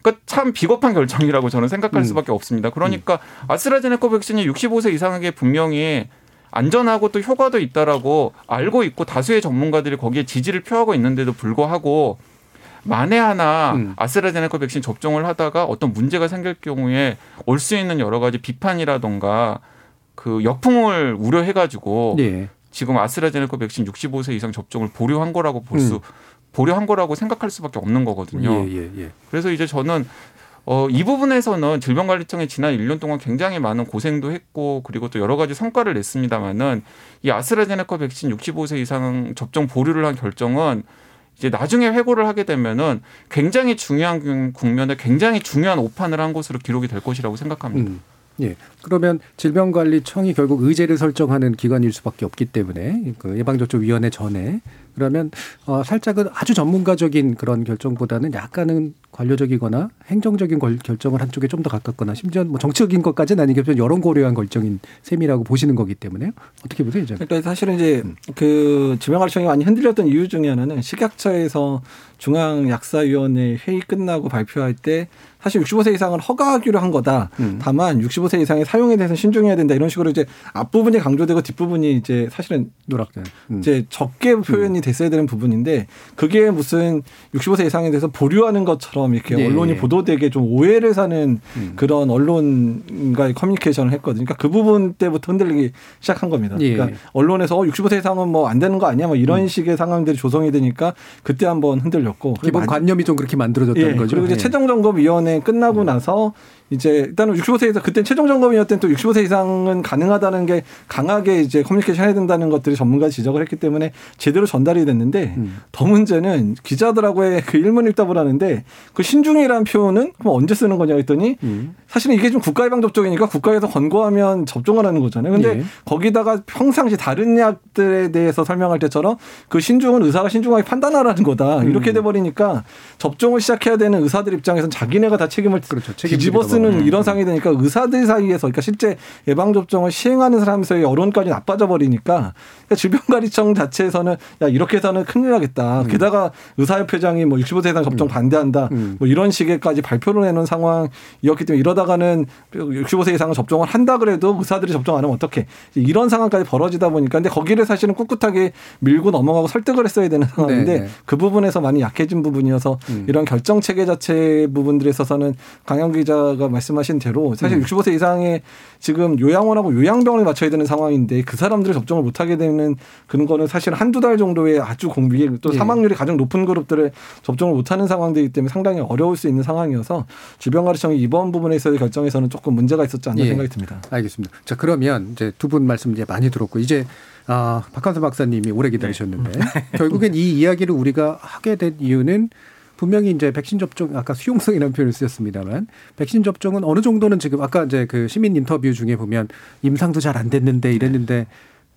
그러니까 참 비겁한 결정이라고 저는 생각할 음. 수밖에 없습니다. 그러니까 아스트라제네카 백신이 65세 이상에게 분명히 안전하고 또 효과도 있다라고 알고 있고 다수의 전문가들이 거기에 지지를 표하고 있는데도 불구하고 만에 하나 음. 아스트라제네카 백신 접종을 하다가 어떤 문제가 생길 경우에 올 수 있는 여러 가지 비판이라던가 그 역풍을 우려해 가지고 예. 지금 아스트라제네카 백신 65세 이상 접종을 보류한 거라고 볼수 음. 보류한 거라고 생각할 수밖에 없는 거거든요. 예, 예, 예. 그래서 이제 저는 어, 이 부분에서는 질병관리청이 지난 1년 동안 굉장히 많은 고생도 했고 그리고 또 여러 가지 성과를 냈습니다마는 이 아스트라제네카 백신 65세 이상 접종 보류를 한 결정은 이제 나중에 회고를 하게 되면은 굉장히 중요한 국면에 굉장히 중요한 오판을 한 것으로 기록이 될 것이라고 생각합니다. 음. 예. 그러면 질병관리청이 결국 의제를 설정하는 기관일 수밖에 없기 때문에 그 예방접종위원회 전에 그러면 어 살짝은 아주 전문가적인 그런 결정보다는 약간은 관료적이거나 행정적인 걸- 결정을 한쪽에 좀 더 가깝거나 심지어 뭐 정치적인 것까지는 아니겠지만 여론 고려한 결정인 셈이라고 보시는 거기 때문에 어떻게 보세요, 이제? 그러니까 사실은 이제 그 질병관리청이 많이 흔들렸던 이유 중에 하나는 식약처에서 중앙약사위원회 회의 끝나고 발표할 때 사실 65세 이상을 허가하기로 한 거다. 음. 다만 65세 이상의 사용에 대해서 신중해야 된다. 이런 식으로 이제 앞부분이 강조되고 뒷부분이 이제 사실은 노랗게. 음. 이제 적게 표현이 됐어야 되는 부분인데 그게 무슨 65세 이상에 대해서 보류하는 것처럼 이렇게 예. 언론이 보도되게 좀 오해를 사는 음. 그런 언론과의 커뮤니케이션을 했거든요. 그러니까 그 부분 때부터 흔들리기 시작한 겁니다. 예. 그러니까 언론에서 어, 65세 이상은 뭐 안 되는 거 아니야? 뭐 이런 음. 식의 상황들이 조성이 되니까 그때 한번 흔들렸 고 그리고 기본 만- 관념이 좀 그렇게 만들어졌다는 예, 거죠. 그리고 이제 예. 최종점검위원회 끝나고 나서 이제 일단은 65세에서 그때 최종 점검위원회 때는 또 65세 이상은 가능하다는 게 강하게 이제 커뮤니케이션 해야 된다는 것들이 전문가 지적을 했기 때문에 제대로 전달이 됐는데 음. 더 문제는 기자들하고의 그 일문일답을 하는데 그 신중이라는 표현은 그럼 언제 쓰는 거냐 했더니 음. 사실은 이게 좀 국가 예방 접종이니까 국가에서 권고하면 접종을 하는 거잖아요. 근데 예. 거기다가 평상시 다른 약들에 대해서 설명할 때처럼 그 신중은 의사가 신중하게 판단하라는 거다. 음. 이렇게 돼 버리니까 접종을 시작해야 되는 의사들 입장에서는 자기네가 다 책임을 그렇죠. 뒤집어 책임지기도 쓰는 하고. 이런 상황이 되니까 의사들 사이에서 그러니까 실제 예방 접종을 시행하는 사람 사이의 여론까지 나빠져 버리니까 그러니까 질병관리청 자체에서는 야 이렇게 해서는 큰일 나겠다. 게다가 의사협회장이 뭐 65세 이상 접종 반대한다. 음. 뭐 이런 식의까지 발표를 해놓은 상황이었기 때문에 이러다가는 65세 이상은 접종을 한다 그래도 의사들이 접종 안 하면 어떻게 이런 상황까지 벌어지다 보니까 근데 거기를 사실은 꿋꿋하게 밀고 넘어가고 설득을 했어야 되는 상황인데 네, 네. 그 부분에서 많이 약해진 부분이어서 음. 이런 결정 체계 자체 부분들에 있어서는 강영 기자가 말씀하신 대로 사실 음. 65세 이상의 지금 요양원하고 요양병원을 맞춰야 되는 상황인데 그 사람들이 접종을 못 하게 되는 그런 거는 사실 한두 달 정도의 아주 공비 또 예. 사망률이 가장 높은 그룹들을 접종을 못 하는 상황들이기 때문에 상당히 어려울 수 있는 상황이어서 질병관리청이 이번 부분에 있어서의 결정에서는 조금 문제가 있었지 않나 예. 생각이 듭니다. 알겠습니다. 자 그러면 이제 두 분 말씀 이제 많이 들었고 이제 아 박한선 박사님이 오래 기다리셨는데 결국엔 이 이야기를 우리가 하게 된 이유는 분명히 이제 백신 접종 아까 수용성이라는 표현을 쓰셨습니다만 백신 접종은 어느 정도는 지금 아까 이제 그 시민 인터뷰 중에 보면 임상도 잘 안 됐는데 이랬는데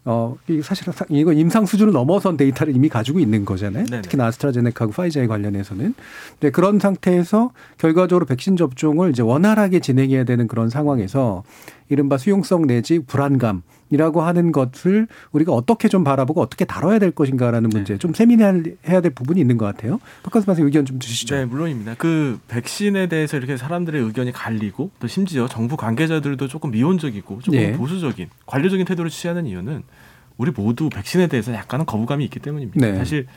어, 이 사실은 사- 이거 임상 수준을 넘어선 데이터를 이미 가지고 있는 거잖아요. 네네. 특히나 아스트라제네카하고 파이자에 관련해서는. 네, 그런 상태에서 결과적으로 백신 접종을 이제 원활하게 진행해야 되는 그런 상황에서 이른바 수용성 내지 불안감 이라고 하는 것을 우리가 어떻게 좀 바라보고 어떻게 다뤄야 될 것인가라는 문제 좀 세민해야 될 부분이 있는 것 같아요. 박관수 선생 의견 좀 주시죠. 네, 물론입니다. 그 백신에 대해서 이렇게 사람들의 의견이 갈리고 또 심지어 정부 관계자들도 조금 미온적이고 조금 예. 보수적인 관료적인 태도를 취하는 이유는 우리 모두 백신에 대해서 약간은 거부감이 있기 때문입니다. 네. 사실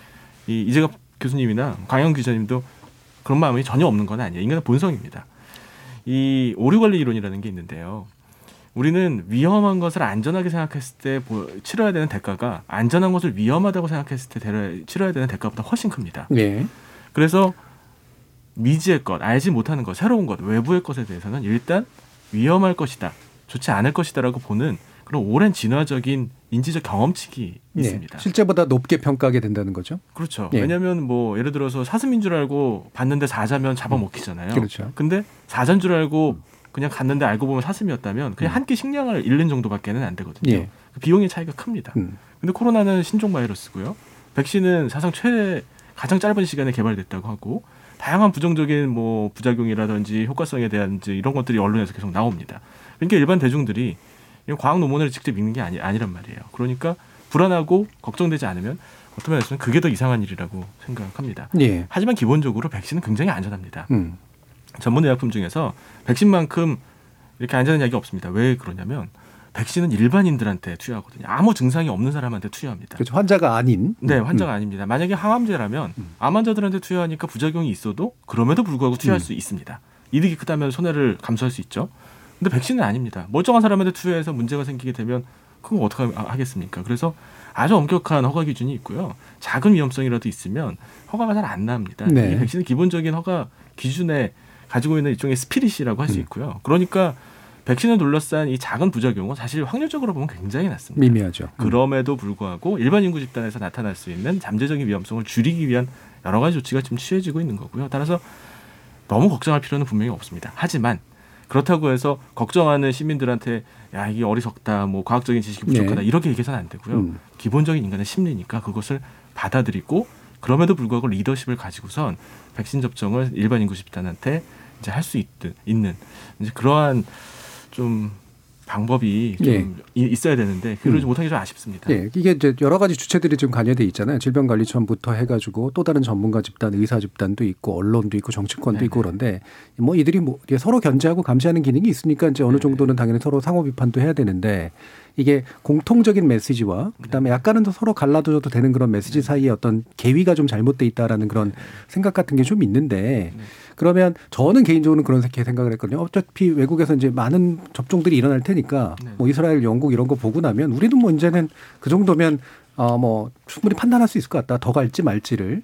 이 이재갑 교수님이나 강영 기자님도 그런 마음이 전혀 없는 건 아니에요. 인간의 본성입니다. 이 오류 관리 이론이라는 게 있는데요. 우리는 위험한 것을 안전하게 생각했을 때 보- 치러야 되는 대가가 안전한 것을 위험하다고 생각했을 때 치러야 되는 대가보다 훨씬 큽니다. 예. 그래서 미지의 것, 알지 못하는 것, 새로운 것, 외부의 것에 대해서는 일단 위험할 것이다, 좋지 않을 것이다라고 보는 그런 오랜 진화적인 인지적 경험칙이 네. 있습니다. 실제보다 높게 평가하게 된다는 거죠. 그렇죠. 예. 왜냐하면 뭐 예를 들어서 사슴인 줄 알고 봤는데 사자면 잡아먹히잖아요. 그렇죠. 근데 사자인 줄 알고 그냥 갔는데 알고 보면 사슴이었다면 그냥 한끼 식량을 잃는 정도밖에는 안 되거든요. 음. 예. 그 비용의 차이가 큽니다. 음. 근데 코로나는 신종 바이러스고요. 백신은 사상 최 가장 짧은 시간에 개발됐다고 하고 다양한 부정적인 뭐 부작용이라든지 효과성에 대한 이제 이런 것들이 언론에서 계속 나옵니다. 그러니까 일반 대중들이 과학 논문을 직접 읽는 게 아니, 아니란 말이에요. 그러니까 불안하고 걱정되지 않으면 어떤 면에서는 그게 더 이상한 일이라고 생각합니다. 예. 하지만 기본적으로 백신은 굉장히 안전합니다. 음. 전문 의약품 중에서 백신만큼 이렇게 안전한 약이 없습니다. 왜 그러냐면 백신은 일반인들한테 투여하거든요. 아무 증상이 없는 사람한테 투여합니다. 그렇죠. 환자가 아닌. 네, 음. 환자가 아닙니다. 만약에 항암제라면 암 환자들한테 투여하니까 부작용이 있어도 그럼에도 불구하고 투여할 음. 수 있습니다. 이득이 크다면 손해를 감수할 수 있죠. 근데 백신은 아닙니다. 멀쩡한 사람한테 투여해서 문제가 생기게 되면 그건 어떻게 하- 하겠습니까? 그래서 아주 엄격한 허가 기준이 있고요. 작은 위험성이라도 있으면 허가가 잘 안 납니다. 네. 이 백신은 기본적인 허가 기준에 가지고 있는 일종의 스피릿이라고 할수 음. 있고요. 그러니까 백신을 둘러싼 이 작은 부작용은 사실 확률적으로 보면 굉장히 낮습니다. 미미하죠. 음. 그럼에도 불구하고 일반 인구 집단에서 나타날 수 있는 잠재적인 위험성을 줄이기 위한 여러 가지 조치가 지금 취해지고 있는 거고요. 따라서 너무 걱정할 필요는 분명히 없습니다. 하지만 그렇다고 해서 걱정하는 시민들한테 야 이게 어리석다, 뭐 과학적인 지식이 부족하다 네. 이렇게 얘기해서는 안 되고요. 음. 기본적인 인간의 심리니까 그것을 받아들이고 그럼에도 불구하고 리더십을 가지고선 백신 접종을 일반 인구 집단한테 이제 할 수 있는 이제 그러한 좀 방법이 좀 예. 이- 있어야 되는데 그러지 음. 못한 게 좀 아쉽습니다. 예, 이게 이제 여러 가지 주체들이 지금 관여돼 있잖아요. 질병관리청부터 해가지고 또 다른 전문가 집단, 의사 집단도 있고 언론도 있고 정치권도 네네. 있고 그런데 뭐 이들이 뭐 서로 견제하고 감시하는 기능이 있으니까 이제 어느 정도는 당연히 서로 상호 비판도 해야 되는데 이게 공통적인 메시지와 그다음에 약간은 더 서로 갈라져도 되는 그런 메시지 사이에 어떤 계위가 좀 잘못돼 있다라는 그런 생각 같은 게 좀 있는데 그러면 저는 개인적으로는 그런 생각을 했거든요. 어차피 외국에서 이제 많은 접종들이 일어날 테니까 뭐 이스라엘, 영국 이런 거 보고 나면 우리도 뭐 이제는 그 정도면 어뭐 충분히 판단할 수 있을 것 같다. 더 갈지 말지를.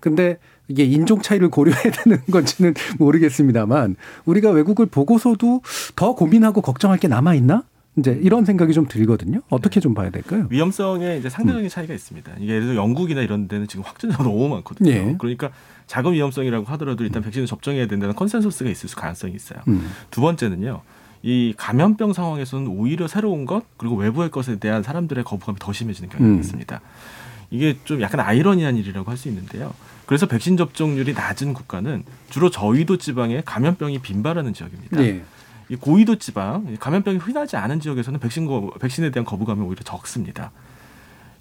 근데 이게 인종 차이를 고려해야 되는 건지는 모르겠습니다만 우리가 외국을 보고서도 더 고민하고 걱정할 게 남아 있나? 이제 이런 생각이 좀 들거든요. 어떻게 좀 봐야 될까요? 위험성에 이제 상대적인 차이가 있습니다. 이게 예를 들어 영국이나 이런 데는 지금 확진자가 너무 많거든요. 예. 그러니까 작은 위험성이라고 하더라도 일단 백신을 접종해야 된다는 컨센서스가 있을 가능성이 있어요. 음. 두 번째는요. 이 감염병 상황에서는 오히려 새로운 것 그리고 외부의 것에 대한 사람들의 거부감이 더 심해지는 경향이 음. 있습니다. 이게 좀 약간 아이러니한 일이라고 할 수 있는데요. 그래서 백신 접종률이 낮은 국가는 주로 저위도 지방에 감염병이 빈발하는 지역입니다. 예. 이 고위도 지방 이 감염병이 흔하지 않은 지역에서는 백신 거, 백신에 대한 거부감이 오히려 적습니다.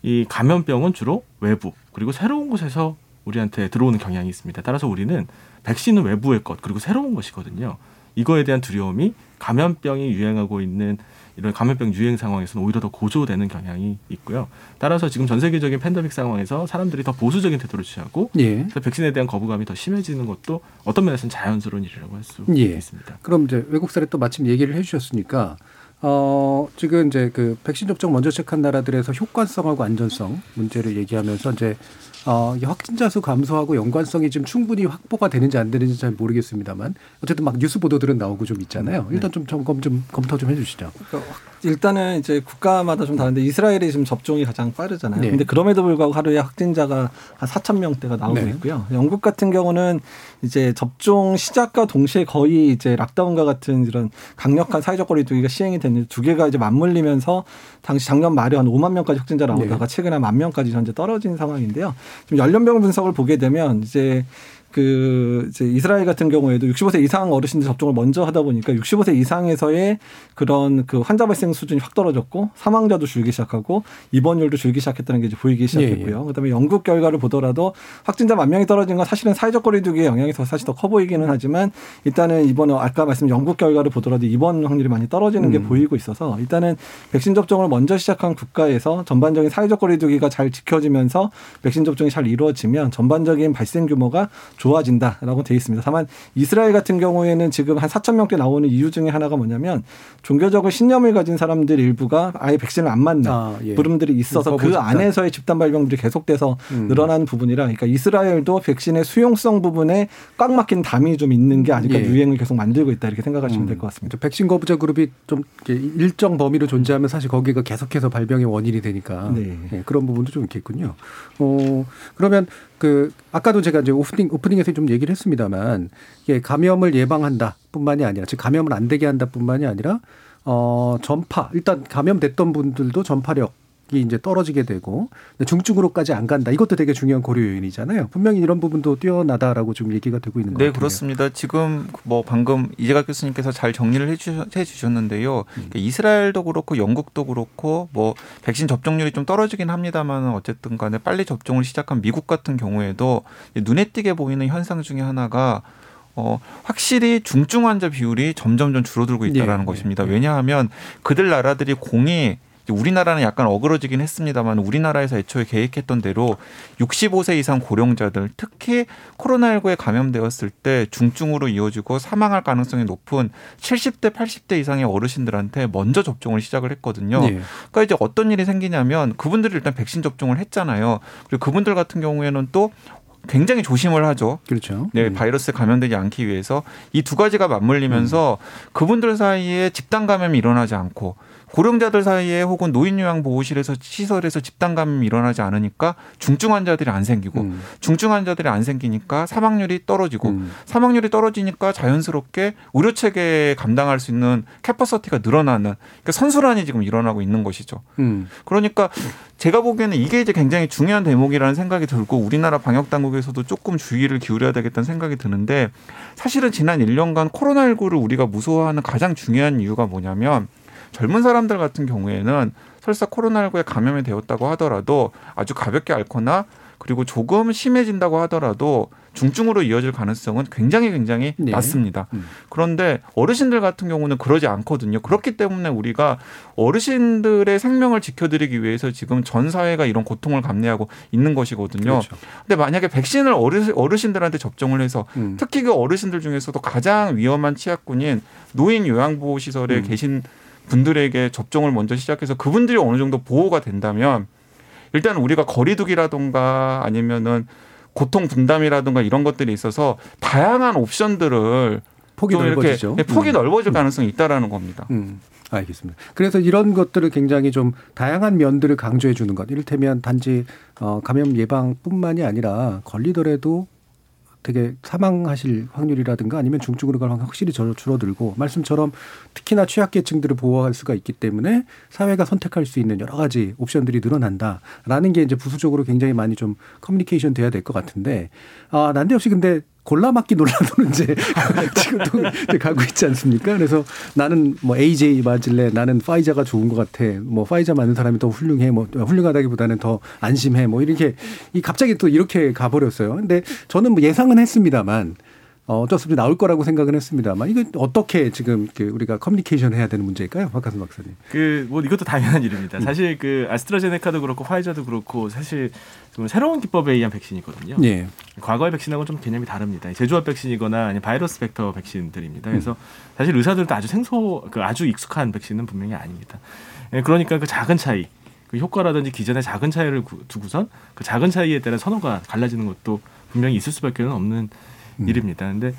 이 감염병은 주로 외부 그리고 새로운 곳에서 우리한테 들어오는 경향이 있습니다. 따라서 우리는 백신은 외부의 것 그리고 새로운 것이거든요. 이거에 대한 두려움이 감염병이 유행하고 있는 이런 감염병 유행 상황에서는 오히려 더 고조되는 경향이 있고요. 따라서 지금 전 세계적인 팬데믹 상황에서 사람들이 더 보수적인 태도를 취하고 예. 그래서 백신에 대한 거부감이 더 심해지는 것도 어떤 면에서는 자연스러운 일이라고 할수 예. 있습니다. 그럼 이제 외국 사례 또 마침 얘기를 해주셨으니까 어 지금 이제 그 백신 접종 먼저 시작한 나라들에서 효과성하고 안전성 문제를 얘기하면서 이제 어 이게 확진자 수 감소하고 연관성이 지금 충분히 확보가 되는지 안 되는지 잘 모르겠습니다만 어쨌든 막 뉴스 보도들은 나오고 좀 있잖아요. 일단 좀 점검 좀 검토 좀 해주시죠. 그러니까 일단은 이제 국가마다 좀 다른데 이스라엘이 지금 접종이 가장 빠르잖아요. 네. 근데 그럼에도 불구하고 하루에 확진자가 한 4천 명대가 나오고 네. 있고요. 영국 같은 경우는 이제 접종 시작과 동시에 거의 이제 락다운과 같은 이런 강력한 사회적 거리두기가 시행이 됐는데 두 개가 이제 맞물리면서 당시 작년 말에 한 5만 명까지 확진자 나오다가 네. 최근에 만 명까지 현재 떨어진 상황인데요. 지금 연령별 분석을 보게 되면 이제 그 이제 이스라엘 같은 경우에도 65세 이상 어르신들 접종을 먼저 하다 보니까 65세 이상에서의 그런 그 환자 발생 수준이 확 떨어졌고 사망자도 줄기 시작하고 입원율도 줄기 시작했다는 게 이제 보이기 시작했고요. 예, 예. 그다음에 영국 결과를 보더라도 확진자 만 명이 떨어진 건 사실은 사회적 거리두기의 영향이 더 사실 더 커 보이기는 하지만 일단은 이번에 아까 말씀 영국 결과를 보더라도 입원 확률이 많이 떨어지는 게 음. 보이고 있어서 일단은 백신 접종을 먼저 시작한 국가에서 전반적인 사회적 거리두기가 잘 지켜지면서 백신 접종이 잘 이루어지면 전반적인 발생 규모가 좋아진다라고 돼 있습니다. 다만 이스라엘 같은 경우에는 지금 한 4천 명대 나오는 이유 중에 하나가 뭐냐면 종교적인 신념을 가진 사람들 일부가 아예 백신을 안 맞는 아, 예. 부름들이 있어서 그 집단. 안에서의 집단 발병들이 계속돼서 음. 늘어나는 부분이라 그러니까 이스라엘도 백신의 수용성 부분에 꽉 막힌 담이 좀 있는 게 아닐까 예. 유행을 계속 만들고 있다 이렇게 생각하시면 될것 같습니다. 백신 거부자 그룹이 좀 일정 범위로 존재하면 사실 거기가 계속해서 발병의 원인이 되니까 네. 예, 그런 부분도 좀 있겠군요. 어 그러면 그 아까도 제가 이제 오프닝 오프닝에서 좀 얘기를 했습니다만 이게 감염을 예방한다뿐만이 아니라 즉 감염을 안 되게 한다뿐만이 아니라 어 전파 일단 감염됐던 분들도 전파력 이 이제 떨어지게 되고 중증으로까지 안 간다. 이것도 되게 중요한 고려 요인이잖아요. 분명히 이런 부분도 뛰어나다라고 좀 얘기가 되고 있는 것 네, 같아요. 그렇습니다. 지금 뭐 방금 이재각 교수님께서 잘 정리를 해주, 해주셨는데요. 음. 그러니까 이스라엘도 그렇고 영국도 그렇고 뭐 백신 접종률이 좀 떨어지긴 합니다만 어쨌든 간에 빨리 접종을 시작한 미국 같은 경우에도 눈에 띄게 보이는 현상 중에 하나가 어, 확실히 중증 환자 비율이 점점점 줄어들고 있다라는 예, 것입니다. 왜냐하면 그들 나라들이 공이 우리나라는 약간 어그러지긴 했습니다만 우리나라에서 애초에 계획했던 대로 65세 이상 고령자들 특히 코로나19에 감염되었을 때 중증으로 이어지고 사망할 가능성이 높은 70대 80대 이상의 어르신들한테 먼저 접종을 시작을 했거든요. 예. 그러니까 이제 어떤 일이 생기냐면 그분들이 일단 백신 접종을 했잖아요. 그리고 그분들 같은 경우에는 또 굉장히 조심을 하죠. 그렇죠. 네, 바이러스에 감염되지 않기 위해서 이 두 가지가 맞물리면서 그분들 사이에 집단 감염이 일어나지 않고 고령자들 사이에 혹은 노인요양 보호실에서 시설에서 집단 감염이 일어나지 않으니까 중증 환자들이 안 생기고 음. 중증 환자들이 안 생기니까 사망률이 떨어지고 사망률이 떨어지니까 자연스럽게 의료 체계에 감당할 수 있는 캐퍼서티가 늘어나는 그러니까 선순환이 지금 일어나고 있는 것이죠. 음. 그러니까 제가 보기에는 이게 이제 굉장히 중요한 대목이라는 생각이 들고 우리나라 방역 당국에서도 조금 주의를 기울여야 되겠다는 생각이 드는데 사실은 지난 1년간 코로나19를 우리가 무서워하는 가장 중요한 이유가 뭐냐면 젊은 사람들 같은 경우에는 설사 코로나19에 감염이 되었다고 하더라도 아주 가볍게 앓거나 그리고 조금 심해진다고 하더라도 중증으로 이어질 가능성은 굉장히 굉장히 네. 낮습니다. 그런데 어르신들 같은 경우는 그러지 않거든요. 그렇기 때문에 우리가 어르신들의 생명을 지켜드리기 위해서 지금 전 사회가 이런 고통을 감내하고 있는 것이거든요. 그렇죠. 근데 만약에 백신을 어르신, 어르신들한테 접종을 해서 음. 특히 그 어르신들 중에서도 가장 위험한 취약군인 노인 요양보호시설에 음. 계신 분들에게 접종을 먼저 시작해서 그분들이 어느 정도 보호가 된다면 일단 우리가 거리두기라든가 아니면은 고통 분담이라든가 이런 것들이 있어서 다양한 옵션들을 폭이 넓어지죠. 네, 폭이 음. 넓어질 가능성이 있다라는 겁니다. 음, 알겠습니다. 그래서 이런 것들을 굉장히 좀 다양한 면들을 강조해 주는 것. 이를테면 단지 어, 감염 예방뿐만이 아니라 걸리더라도 되게 사망하실 확률이라든가 아니면 중증으로 갈 확률이 확실히 줄- 줄어들고 말씀처럼 특히나 취약계층들을 보호할 수가 있기 때문에 사회가 선택할 수 있는 여러 가지 옵션들이 늘어난다라는 게 이제 부수적으로 굉장히 많이 좀 커뮤니케이션 돼야 될 것 같은데 아 난데없이 근데 골라맞기 논란으로 이제 지금도 이제 가고 있지 않습니까? 그래서 나는 뭐 AJ 맞을래, 나는 파이자가 좋은 것 같아, 뭐 파이자 맞는 사람이 더 훌륭해, 뭐 훌륭하다기보다는 더 안심해, 뭐 이렇게 이 갑자기 또 이렇게 가버렸어요. 근데 저는 뭐 예상은 했습니다만. 어, 어쩔 수 없이 나올 거라고 생각은 했습니다만 이거 어떻게 지금 그 우리가 커뮤니케이션 해야 되는 문제일까요, 박하순 박사님? 그 뭐 이것도 당연한 일입니다. 사실 그 아스트라제네카도 그렇고 파이자도 그렇고 사실 좀 새로운 기법에 의한 백신이거든요. 예. 과거의 백신하고는 좀 개념이 다릅니다. 제조합 백신이거나 아니면 바이러스 벡터 백신들입니다. 그래서 음. 사실 의사들도 아주 생소, 그 아주 익숙한 백신은 분명히 아닙니다. 예, 그러니까 그 작은 차이, 그 효과라든지 기전의 작은 차이를 구- 두고선 그 작은 차이에 따른 선호가 갈라지는 것도 분명히 있을 수밖에 없는 음. 일입니다. 근데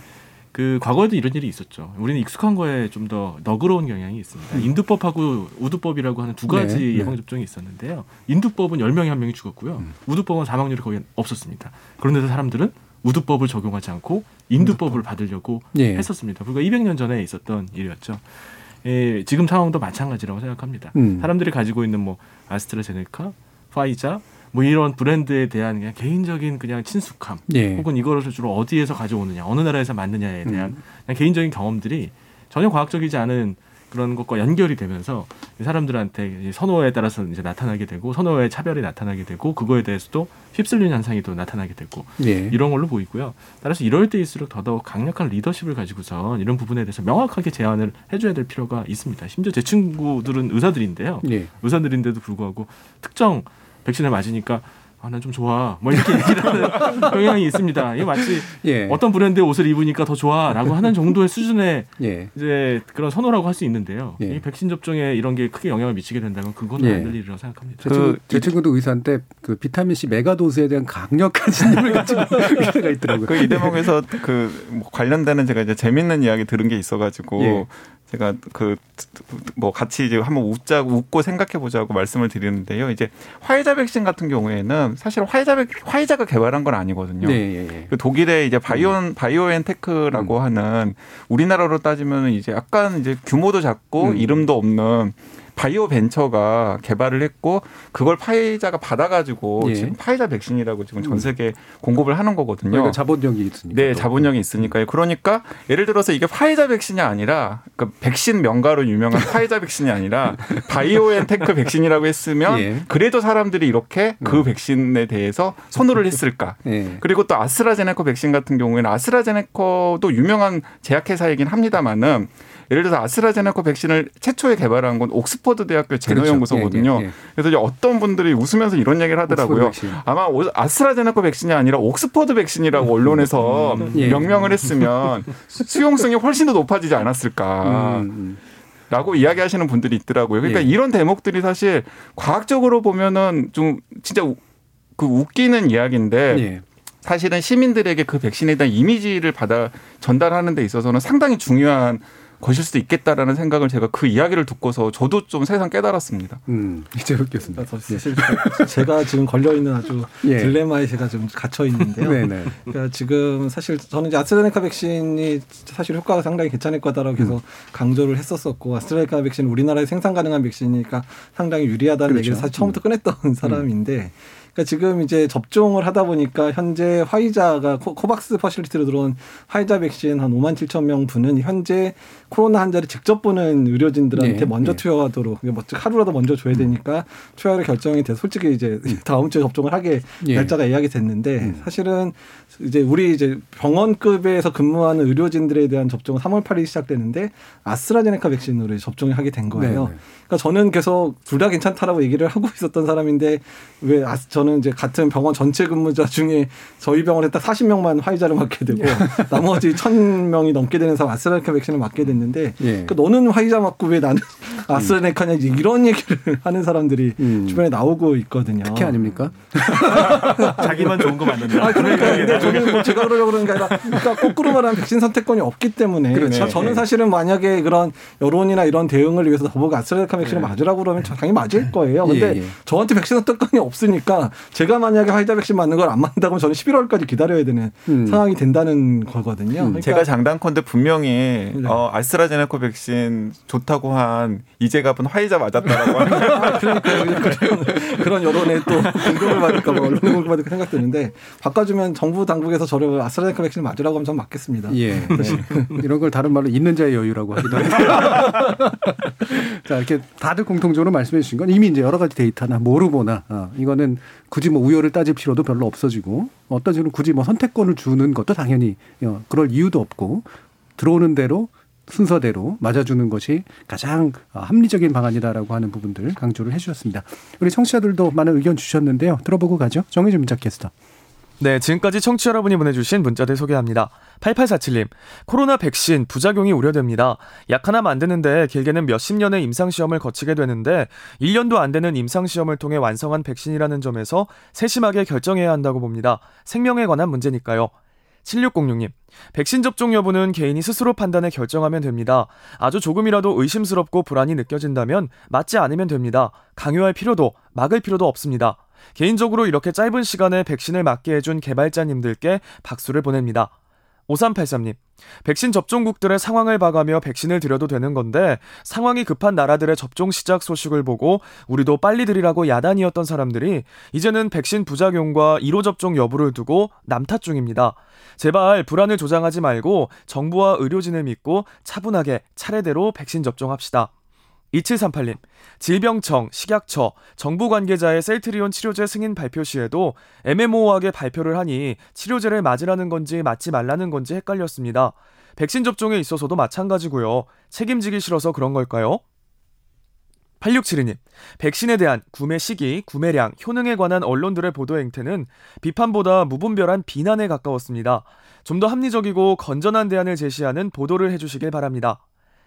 그 과거에도 이런 일이 있었죠. 우리는 익숙한 거에 좀 더 너그러운 경향이 있습니다. 인두법하고 우두법이라고 하는 두 가지 음. 네, 네. 예방 접종이 있었는데요. 인두법은 10명에 한 명이 죽었고요. 음. 우두법은 사망률이 거의 없었습니다. 그런데도 사람들은 우두법을 적용하지 않고 인두법을 받으려고 예. 했었습니다. 불과 200년 전에 있었던 일이었죠. 예, 지금 상황도 마찬가지라고 생각합니다. 음. 사람들이 가지고 있는 뭐 아스트라제네카, 파이자, 뭐 이런 브랜드에 대한 그냥 개인적인 그냥 친숙함 예. 혹은 이거를 주로 어디에서 가져오느냐 어느 나라에서 만드냐에 대한 그냥 개인적인 경험들이 전혀 과학적이지 않은 그런 것과 연결이 되면서 이 사람들한테 이 선호에 따라서 이제 나타나게 되고 선호의 차별이 나타나게 되고 그거에 대해서도 휩쓸리는 현상이 또 나타나게 되고 예. 이런 걸로 보이고요. 따라서 이럴 때일수록 더더욱 강력한 리더십을 가지고선 이런 부분에 대해서 명확하게 제안을 해줘야 될 필요가 있습니다. 심지어 제 친구들은 의사들인데요. 예. 의사들인데도 불구하고 특정 백신을 맞으니까 아, 난 좀 좋아. 뭐 이렇게 얘기를 하는 경향이 있습니다. 이게 마치 예. 어떤 브랜드의 옷을 입으니까 더 좋아라고 하는 정도의 수준의 예. 이제 그런 선호라고 할 수 있는데요. 예. 이 백신 접종에 이런 게 크게 영향을 미치게 된다면 그건 예. 안될 일이라고 생각합니다. 제, 친구, 제 친구도 의사인데 그 비타민 C mega dose에 대한 강력한 신념을 가지고 의사가 있더라고요. 그 이 대목에서 그뭐 관련되는 제가 이제 재밌는 이야기 들은 게 있어가지고 예. 제가 그 뭐 같이 이제 한번 웃자고 웃고 생각해 보자고 말씀을 드리는데요. 이제 화이자 백신 같은 경우에는 사실 화이자 백 화이자가 개발한 건 아니거든요. 네, 예, 예. 그 독일의 이제 바이온 바이오엔테크라고 음. 하는 우리나라로 따지면 이제 약간 이제 규모도 작고 음. 이름도 없는 바이오 벤처가 개발을 했고 그걸 화이자가 받아가지고 예. 지금 화이자 백신이라고 지금 전 세계 공급을 하는 거거든요. 그러니까 자본력이 있으니까. 네, 또. 자본력이 있으니까요. 그러니까 예를 들어서 이게 화이자 백신이 아니라 그 백신 명가로 유명한 화이자 백신이 아니라 바이오엔테크 백신이라고 했으면 예. 그래도 사람들이 이렇게 그 백신에 대해서 선호를 했을까? 예. 그리고 또 아스트라제네카 백신 같은 경우에는 아스트라제네카도 유명한 제약회사이긴 합니다만은 예를 들어서 아스트라제네카 백신을 최초에 개발한 건 옥스퍼드 대학교 제너 그렇죠. 연구소거든요. 예, 예, 예. 그래서 이제 어떤 분들이 웃으면서 이런 얘기를 하더라고요. 아마 오- 아스트라제네카 백신이 아니라 옥스퍼드 백신이라고 언론에서 예. 명명을 했으면 수용성이 훨씬 더 높아지지 않았을까. 음, 라고 이야기하시는 분들이 있더라고요. 그러니까 예. 이런 대목들이 사실 과학적으로 보면은 좀 진짜 우- 그 웃기는 이야기인데 예. 사실은 시민들에게 그 백신에 대한 이미지를 받아 전달하는 데 있어서는 상당히 중요한 것일 수도 있겠다라는 생각을 제가 그 이야기를 듣고서 저도 좀 새삼 깨달았습니다. 음, 이제 뵙겠습니다. 그러니까 사실 제가 지금 걸려 있는 아주 예. 딜레마에 제가 좀 갇혀 있는데요. 네네. 그러니까 지금 사실 저는 이제 아스트라제네카 백신이 사실 효과가 상당히 괜찮을 거다라고 계속 음. 강조를 했었었고 아스트라제네카 백신 우리나라에 생산 가능한 백신이니까 상당히 유리하다는 그렇죠. 얘기를 사실 처음부터 꺼냈던 사람인데. 그러니까 지금 이제 접종을 하다 보니까 현재 화이자가 코, 코박스 facility로 들어온 화이자 백신 한 5만 7천 명 분은 현재 코로나 환자를 직접 보는 의료진들한테 네, 먼저 네. 투여하도록 뭐 하루라도 먼저 줘야 되니까 투여를 결정이 돼 솔직히 이제 다음 주에 접종을 하게 예. 날짜가 예약이 됐는데 사실은 이제 우리 이제 병원급에서 근무하는 의료진들에 대한 접종은 3월 8일 시작되는데 아스트라제네카 백신으로 접종을 하게 된 거예요. 네, 네. 그러니까 저는 계속 둘 다 괜찮다라고 얘기를 하고 있었던 사람인데 왜 아, 저는 이제 같은 병원 전체 근무자 중에 저희 병원에 딱 40명만 화이자를 맞게 되고 나머지 1000명이 넘게 되는 사람 아스트라제네카 백신을 맞게 됐는 데 예. 그러니까 너는 화이자 맞고 왜 나는 아스트라제네카냐 이제 이런 얘기를 하는 사람들이 음. 주변에 나오고 있거든요. 특혜 아닙니까? 자기만 좋은 거 맞는다. 아, 그러니까 근데 저는 뭐 제가 그러려고 그러는 게 아니라 그러니까 거꾸로 말하면 백신 선택권이 없기 때문에 그렇죠. 저는 네. 사실은 만약에 그런 여론이나 이런 대응을 위해서 저보고 아스트라제네카 백신을 맞으라고 그러면 저 당연히 맞을 거예요. 근데 예, 예. 저한테 백신 선택권이 없으니까 제가 만약에 화이자 백신 맞는 걸 안 맞는다면 저는 11월까지 기다려야 되는 음. 상황이 된다는 거거든요. 그러니까 제가 장단컨대 분명히 어, 아스 트라제네카 백신 좋다고 한 이재갑은 화이자 맞았다라고 하는 아, 그러니까요. 그런, 그런 여론에 또 공격을 받을까 봐 언론에 공격받을까 생각되는데 바꿔주면 정부 당국에서 저를 아스트라제네카 백신을 맞으라고 하면 전 맞겠습니다. 예. 네. 이런 걸 다른 말로 있는 자의 여유라고 하기도 해요. 자, 이렇게 다들 공통적으로 말씀해 주신 건 이미 이제 여러 가지 데이터나 모르거나 어, 이거는 굳이 뭐 우열을 따질 필요도 별로 없어지고 어떤 식으로 굳이 뭐 선택권을 주는 것도 당연히 어, 그럴 이유도 없고 들어오는 대로 순서대로 맞아주는 것이 가장 어, 합리적인 방안이다라고 하는 부분들 강조를 해주셨습니다. 우리 청취자들도 많은 의견 주셨는데요. 들어보고 가죠. 정의진 문자 캐스터. 네, 지금까지 청취 자 여러분이 보내주신 문자들 소개합니다. 8847님, 코로나 백신 부작용이 우려됩니다. 약 하나 만드는데 길게는 몇십 년의 임상시험을 거치게 되는데 1년도 안 되는 임상시험을 통해 완성한 백신이라는 점에서 세심하게 결정해야 한다고 봅니다. 생명에 관한 문제니까요. 7606님, 백신 접종 여부는 개인이 스스로 판단해 결정하면 됩니다. 아주 조금이라도 의심스럽고 불안이 느껴진다면 맞지 않으면 됩니다. 강요할 필요도, 막을 필요도 없습니다. 개인적으로 이렇게 짧은 시간에 백신을 맞게 해준 개발자님들께 박수를 보냅니다. 5383님, 백신 접종국들의 상황을 봐가며 백신을 들여도 되는 건데 상황이 급한 나라들의 접종 시작 소식을 보고 우리도 빨리 들이라고 야단이었던 사람들이 이제는 백신 부작용과 1호 접종 여부를 두고 남탓 중입니다. 제발 불안을 조장하지 말고 정부와 의료진을 믿고 차분하게 차례대로 백신 접종합시다. 2738님, 질병청, 식약처, 정부 관계자의 셀트리온 치료제 승인 발표 시에도 애매모호하게 발표를 하니 치료제를 맞으라는 건지 맞지 말라는 건지 헷갈렸습니다. 백신 접종에 있어서도 마찬가지고요. 책임지기 싫어서 그런 걸까요? 8672님, 백신에 대한 구매 시기, 구매량, 효능에 관한 언론들의 보도 행태는 비판보다 무분별한 비난에 가까웠습니다. 좀 더 합리적이고 건전한 대안을 제시하는 보도를 해주시길 바랍니다.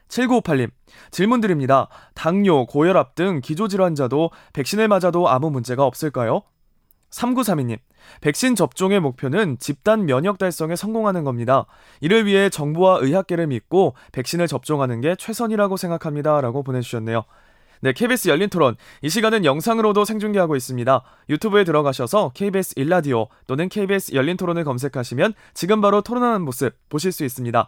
7958님, 질문 드립니다. 당뇨, 고혈압 등 기조질환자도 백신을 맞아도 아무 문제가 없을까요? 3932님, 백신 접종의 목표는 집단 면역 달성에 성공하는 겁니다. 이를 위해 정부와 의학계를 믿고 백신을 접종하는 게 최선이라고 생각합니다. 라고 보내주셨네요. 네, KBS 열린 토론. 이 시간은 영상으로도 생중계하고 있습니다. 유튜브에 들어가셔서 KBS 일라디오 또는 KBS 열린 토론을 검색하시면 지금 바로 토론하는 모습 보실 수 있습니다.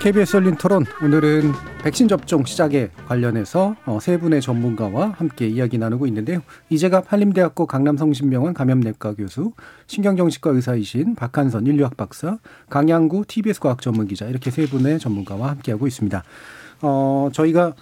KBS 열린 토론 오늘은 백신 접종 시작에 관련해서 어, 세 분의 전문가와 함께 이야기 나누고 있는데요. 이재갑 한림대학교 강남성심병원 감염내과 교수, 신경정신과 의사이신 박한선 인류학 박사, 강양구 TBS 과학전문기자 이렇게 세 분의 전문가와 함께하고 있습니다. 어, 저희가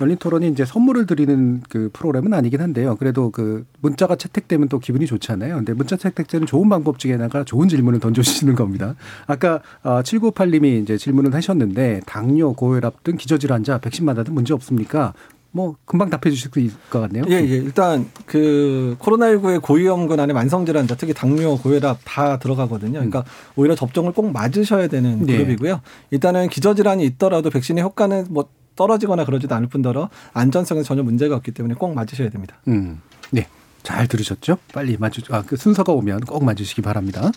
열린 토론이 이제 선물을 드리는 그 프로그램은 아니긴 한데요. 그래도 그 문자가 채택되면 또 기분이 좋잖아요. 근데 문자 채택되는 좋은 방법 중에 하나가 좋은 질문을 던져주시는 겁니다. 아까 7958님이 어, 이제 질문을 하셨는데 당뇨, 고혈압 등 기저질환자 백신 맞아도 문제 없습니까? 뭐 금방 답해 주실 수 있을 것 같네요. 예, 예. 일단 그 코로나19의 고위험군 안에 만성질환자 특히 당뇨, 고혈압 다 들어가거든요. 그러니까 음. 오히려 접종을 꼭 맞으셔야 되는 네. 그룹이고요. 일단은 기저질환이 있더라도 백신의 효과는 뭐 떨어지거나 그러지도 않을 뿐더러 안전성에 전혀 문제가 없기 때문에 꼭 맞으셔야 됩니다. 음. 네. 잘 들으셨죠? 빨리 맞주, 아, 그 순서가 오면 꼭 맞으시기 바랍니다.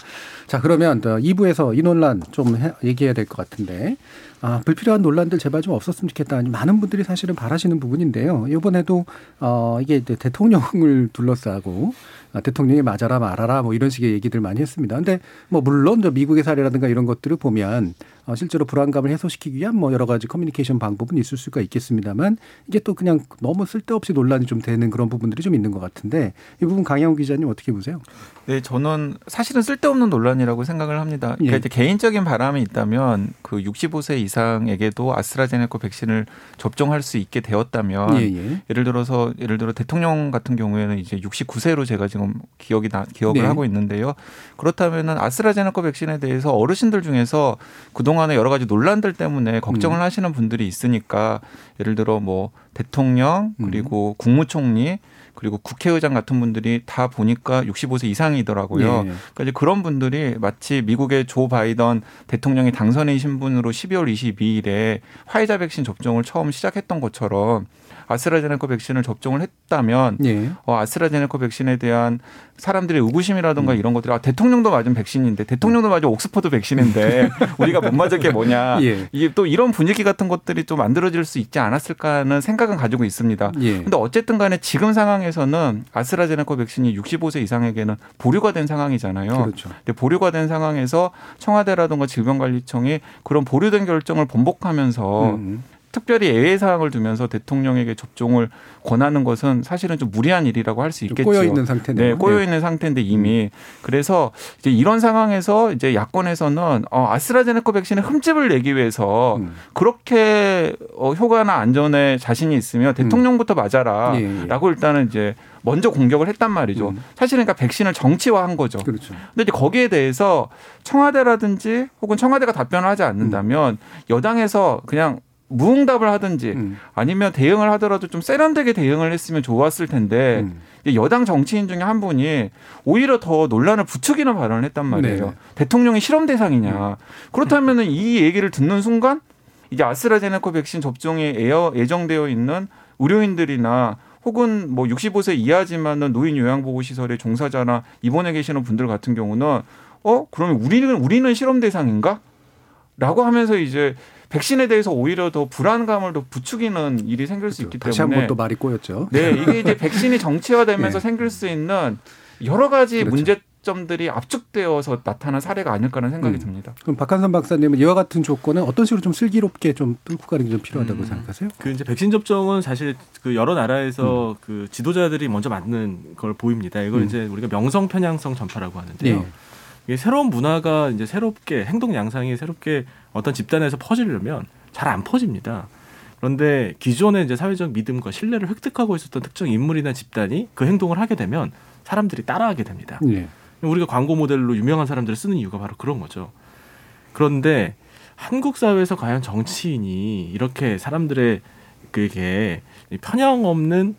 자, 그러면 2부에서 이 논란 좀 해, 얘기해야 될 것 같은데, 아, 불필요한 논란들 제발 좀 없었으면 좋겠다. 많은 분들이 사실은 바라시는 부분인데요. 이번에도, 어, 이게 대통령을 둘러싸고, 아, 대통령이 맞아라 말아라 뭐 이런 식의 얘기들 많이 했습니다. 근데 뭐 물론 저 미국의 사례라든가 이런 것들을 보면 어, 실제로 불안감을 해소시키기 위한 뭐 여러 가지 커뮤니케이션 방법은 있을 수가 있겠습니다만 이게 또 그냥 너무 쓸데없이 논란이 좀 되는 그런 부분들이 좀 있는 것 같은데 이 부분 강영우 기자님 어떻게 보세요? 네, 저는 사실은 쓸데없는 논란이라고 생각을 합니다. 그러니까 예. 개인적인 바람이 있다면 그 65세 이상에게도 아스트라제네카 백신을 접종할 수 있게 되었다면 예, 예. 예를 들어서 예를 들어 대통령 같은 경우에는 이제 69세로 제가 지금 기억이 나, 기억을 네. 하고 있는데요. 그렇다면은 아스트라제네카 백신에 대해서 어르신들 중에서 그동안 의 여러 가지 논란들 때문에 걱정을 음. 하시는 분들이 있으니까 예를 들어 뭐 대통령 그리고 음. 국무총리 그리고 국회의장 같은 분들이 다 보니까 65세 이상이더라고요. 네. 그러니까 이제 그런 분들이 마치 미국의 조 바이든 대통령이 당선인 신분으로 12월 22일에 화이자 백신 접종을 처음 시작했던 것처럼 아스트라제네카 백신을 접종을 했다면 예. 어, 아스트라제네카 백신에 대한 사람들의 의구심이라든가 음. 이런 것들이 아, 대통령도 맞은 백신인데 대통령도 맞은 옥스퍼드 백신인데 우리가 못 맞을 게 뭐냐 예. 이게 또 이런 분위기 같은 것들이 좀 만들어질 수 있지 않았을까 하는 생각은 가지고 있습니다. 예. 근데 어쨌든 간에 지금 상황에서는 아스트라제네카 백신이 65세 이상에게는 보류가 된 상황이잖아요. 그렇죠. 근데 보류가 된 상황에서 청와대라든가 질병관리청이 그런 보류된 결정을 번복하면서 음. 특별히 예외 사항을 두면서 대통령에게 접종을 권하는 것은 사실은 좀 무리한 일이라고 할 수 있겠죠. 꼬여 있는 상태네요. 네, 꼬여 있는 상태인데 이미 그래서 이제 이런 상황에서 이제 야권에서는 어, 아스트라제네카 백신의 흠집을 내기 위해서 음. 그렇게 어, 효과나 안전에 자신이 있으면 대통령부터 맞아라라고 예, 예. 일단은 이제 먼저 공격을 했단 말이죠. 사실은 그러니까 백신을 정치화한 거죠. 그렇죠. 근데 이제 거기에 대해서 청와대라든지 혹은 청와대가 답변을 하지 않는다면 여당에서 그냥 무응답을 하든지 아니면 대응을 하더라도 좀 세련되게 대응을 했으면 좋았을 텐데 이제 여당 정치인 중에 한 분이 오히려 더 논란을 부추기는 발언을 했단 말이에요. 네. 대통령이 실험 대상이냐. 그렇다면 은 이 얘기를 듣는 순간 이제 아스트라제네카 백신 접종에 예어- 예정되어 있는 의료인들이나 혹은 뭐 65세 이하지만은 노인 요양보호 시설의 종사자나 입원해 계시는 분들 같은 경우는 어 그러면 우리는 우리는 실험 대상인가? 라고 하면서 이제 백신에 대해서 오히려 더 불안감을 더 부추기는 일이 생길 수 있기 다시 때문에 한번 또 말이 꼬였죠. 네, 이게 이제 백신이 정치화되면서 예. 생길 수 있는 여러 가지 그렇죠. 문제 점들이 압축되어서 나타난 사례가 아닐까라는 생각이 음. 듭니다. 그럼 박한선 박사님은 이와 같은 조건은 어떤 식으로 좀 슬기롭게 좀 뚫고 가는 게 좀 필요하다고 생각하세요? 그 이제 백신 접종은 사실 그 여러 나라에서 그 지도자들이 먼저 맞는 걸 보입니다. 이걸 음. 이제 우리가 명성 편향성 전파라고 하는데요. 예. 이게 새로운 문화가 이제 새롭게 행동 양상이 새롭게 어떤 집단에서 퍼지려면 잘 안 퍼집니다. 그런데 기존의 이제 사회적 믿음과 신뢰를 획득하고 있었던 특정 인물이나 집단이 그 행동을 하게 되면 사람들이 따라하게 됩니다. 예. 우리가 광고 모델로 유명한 사람들을 쓰는 이유가 바로 그런 거죠. 그런데 한국 사회에서 과연 정치인이 이렇게 사람들의 그게 편향 없는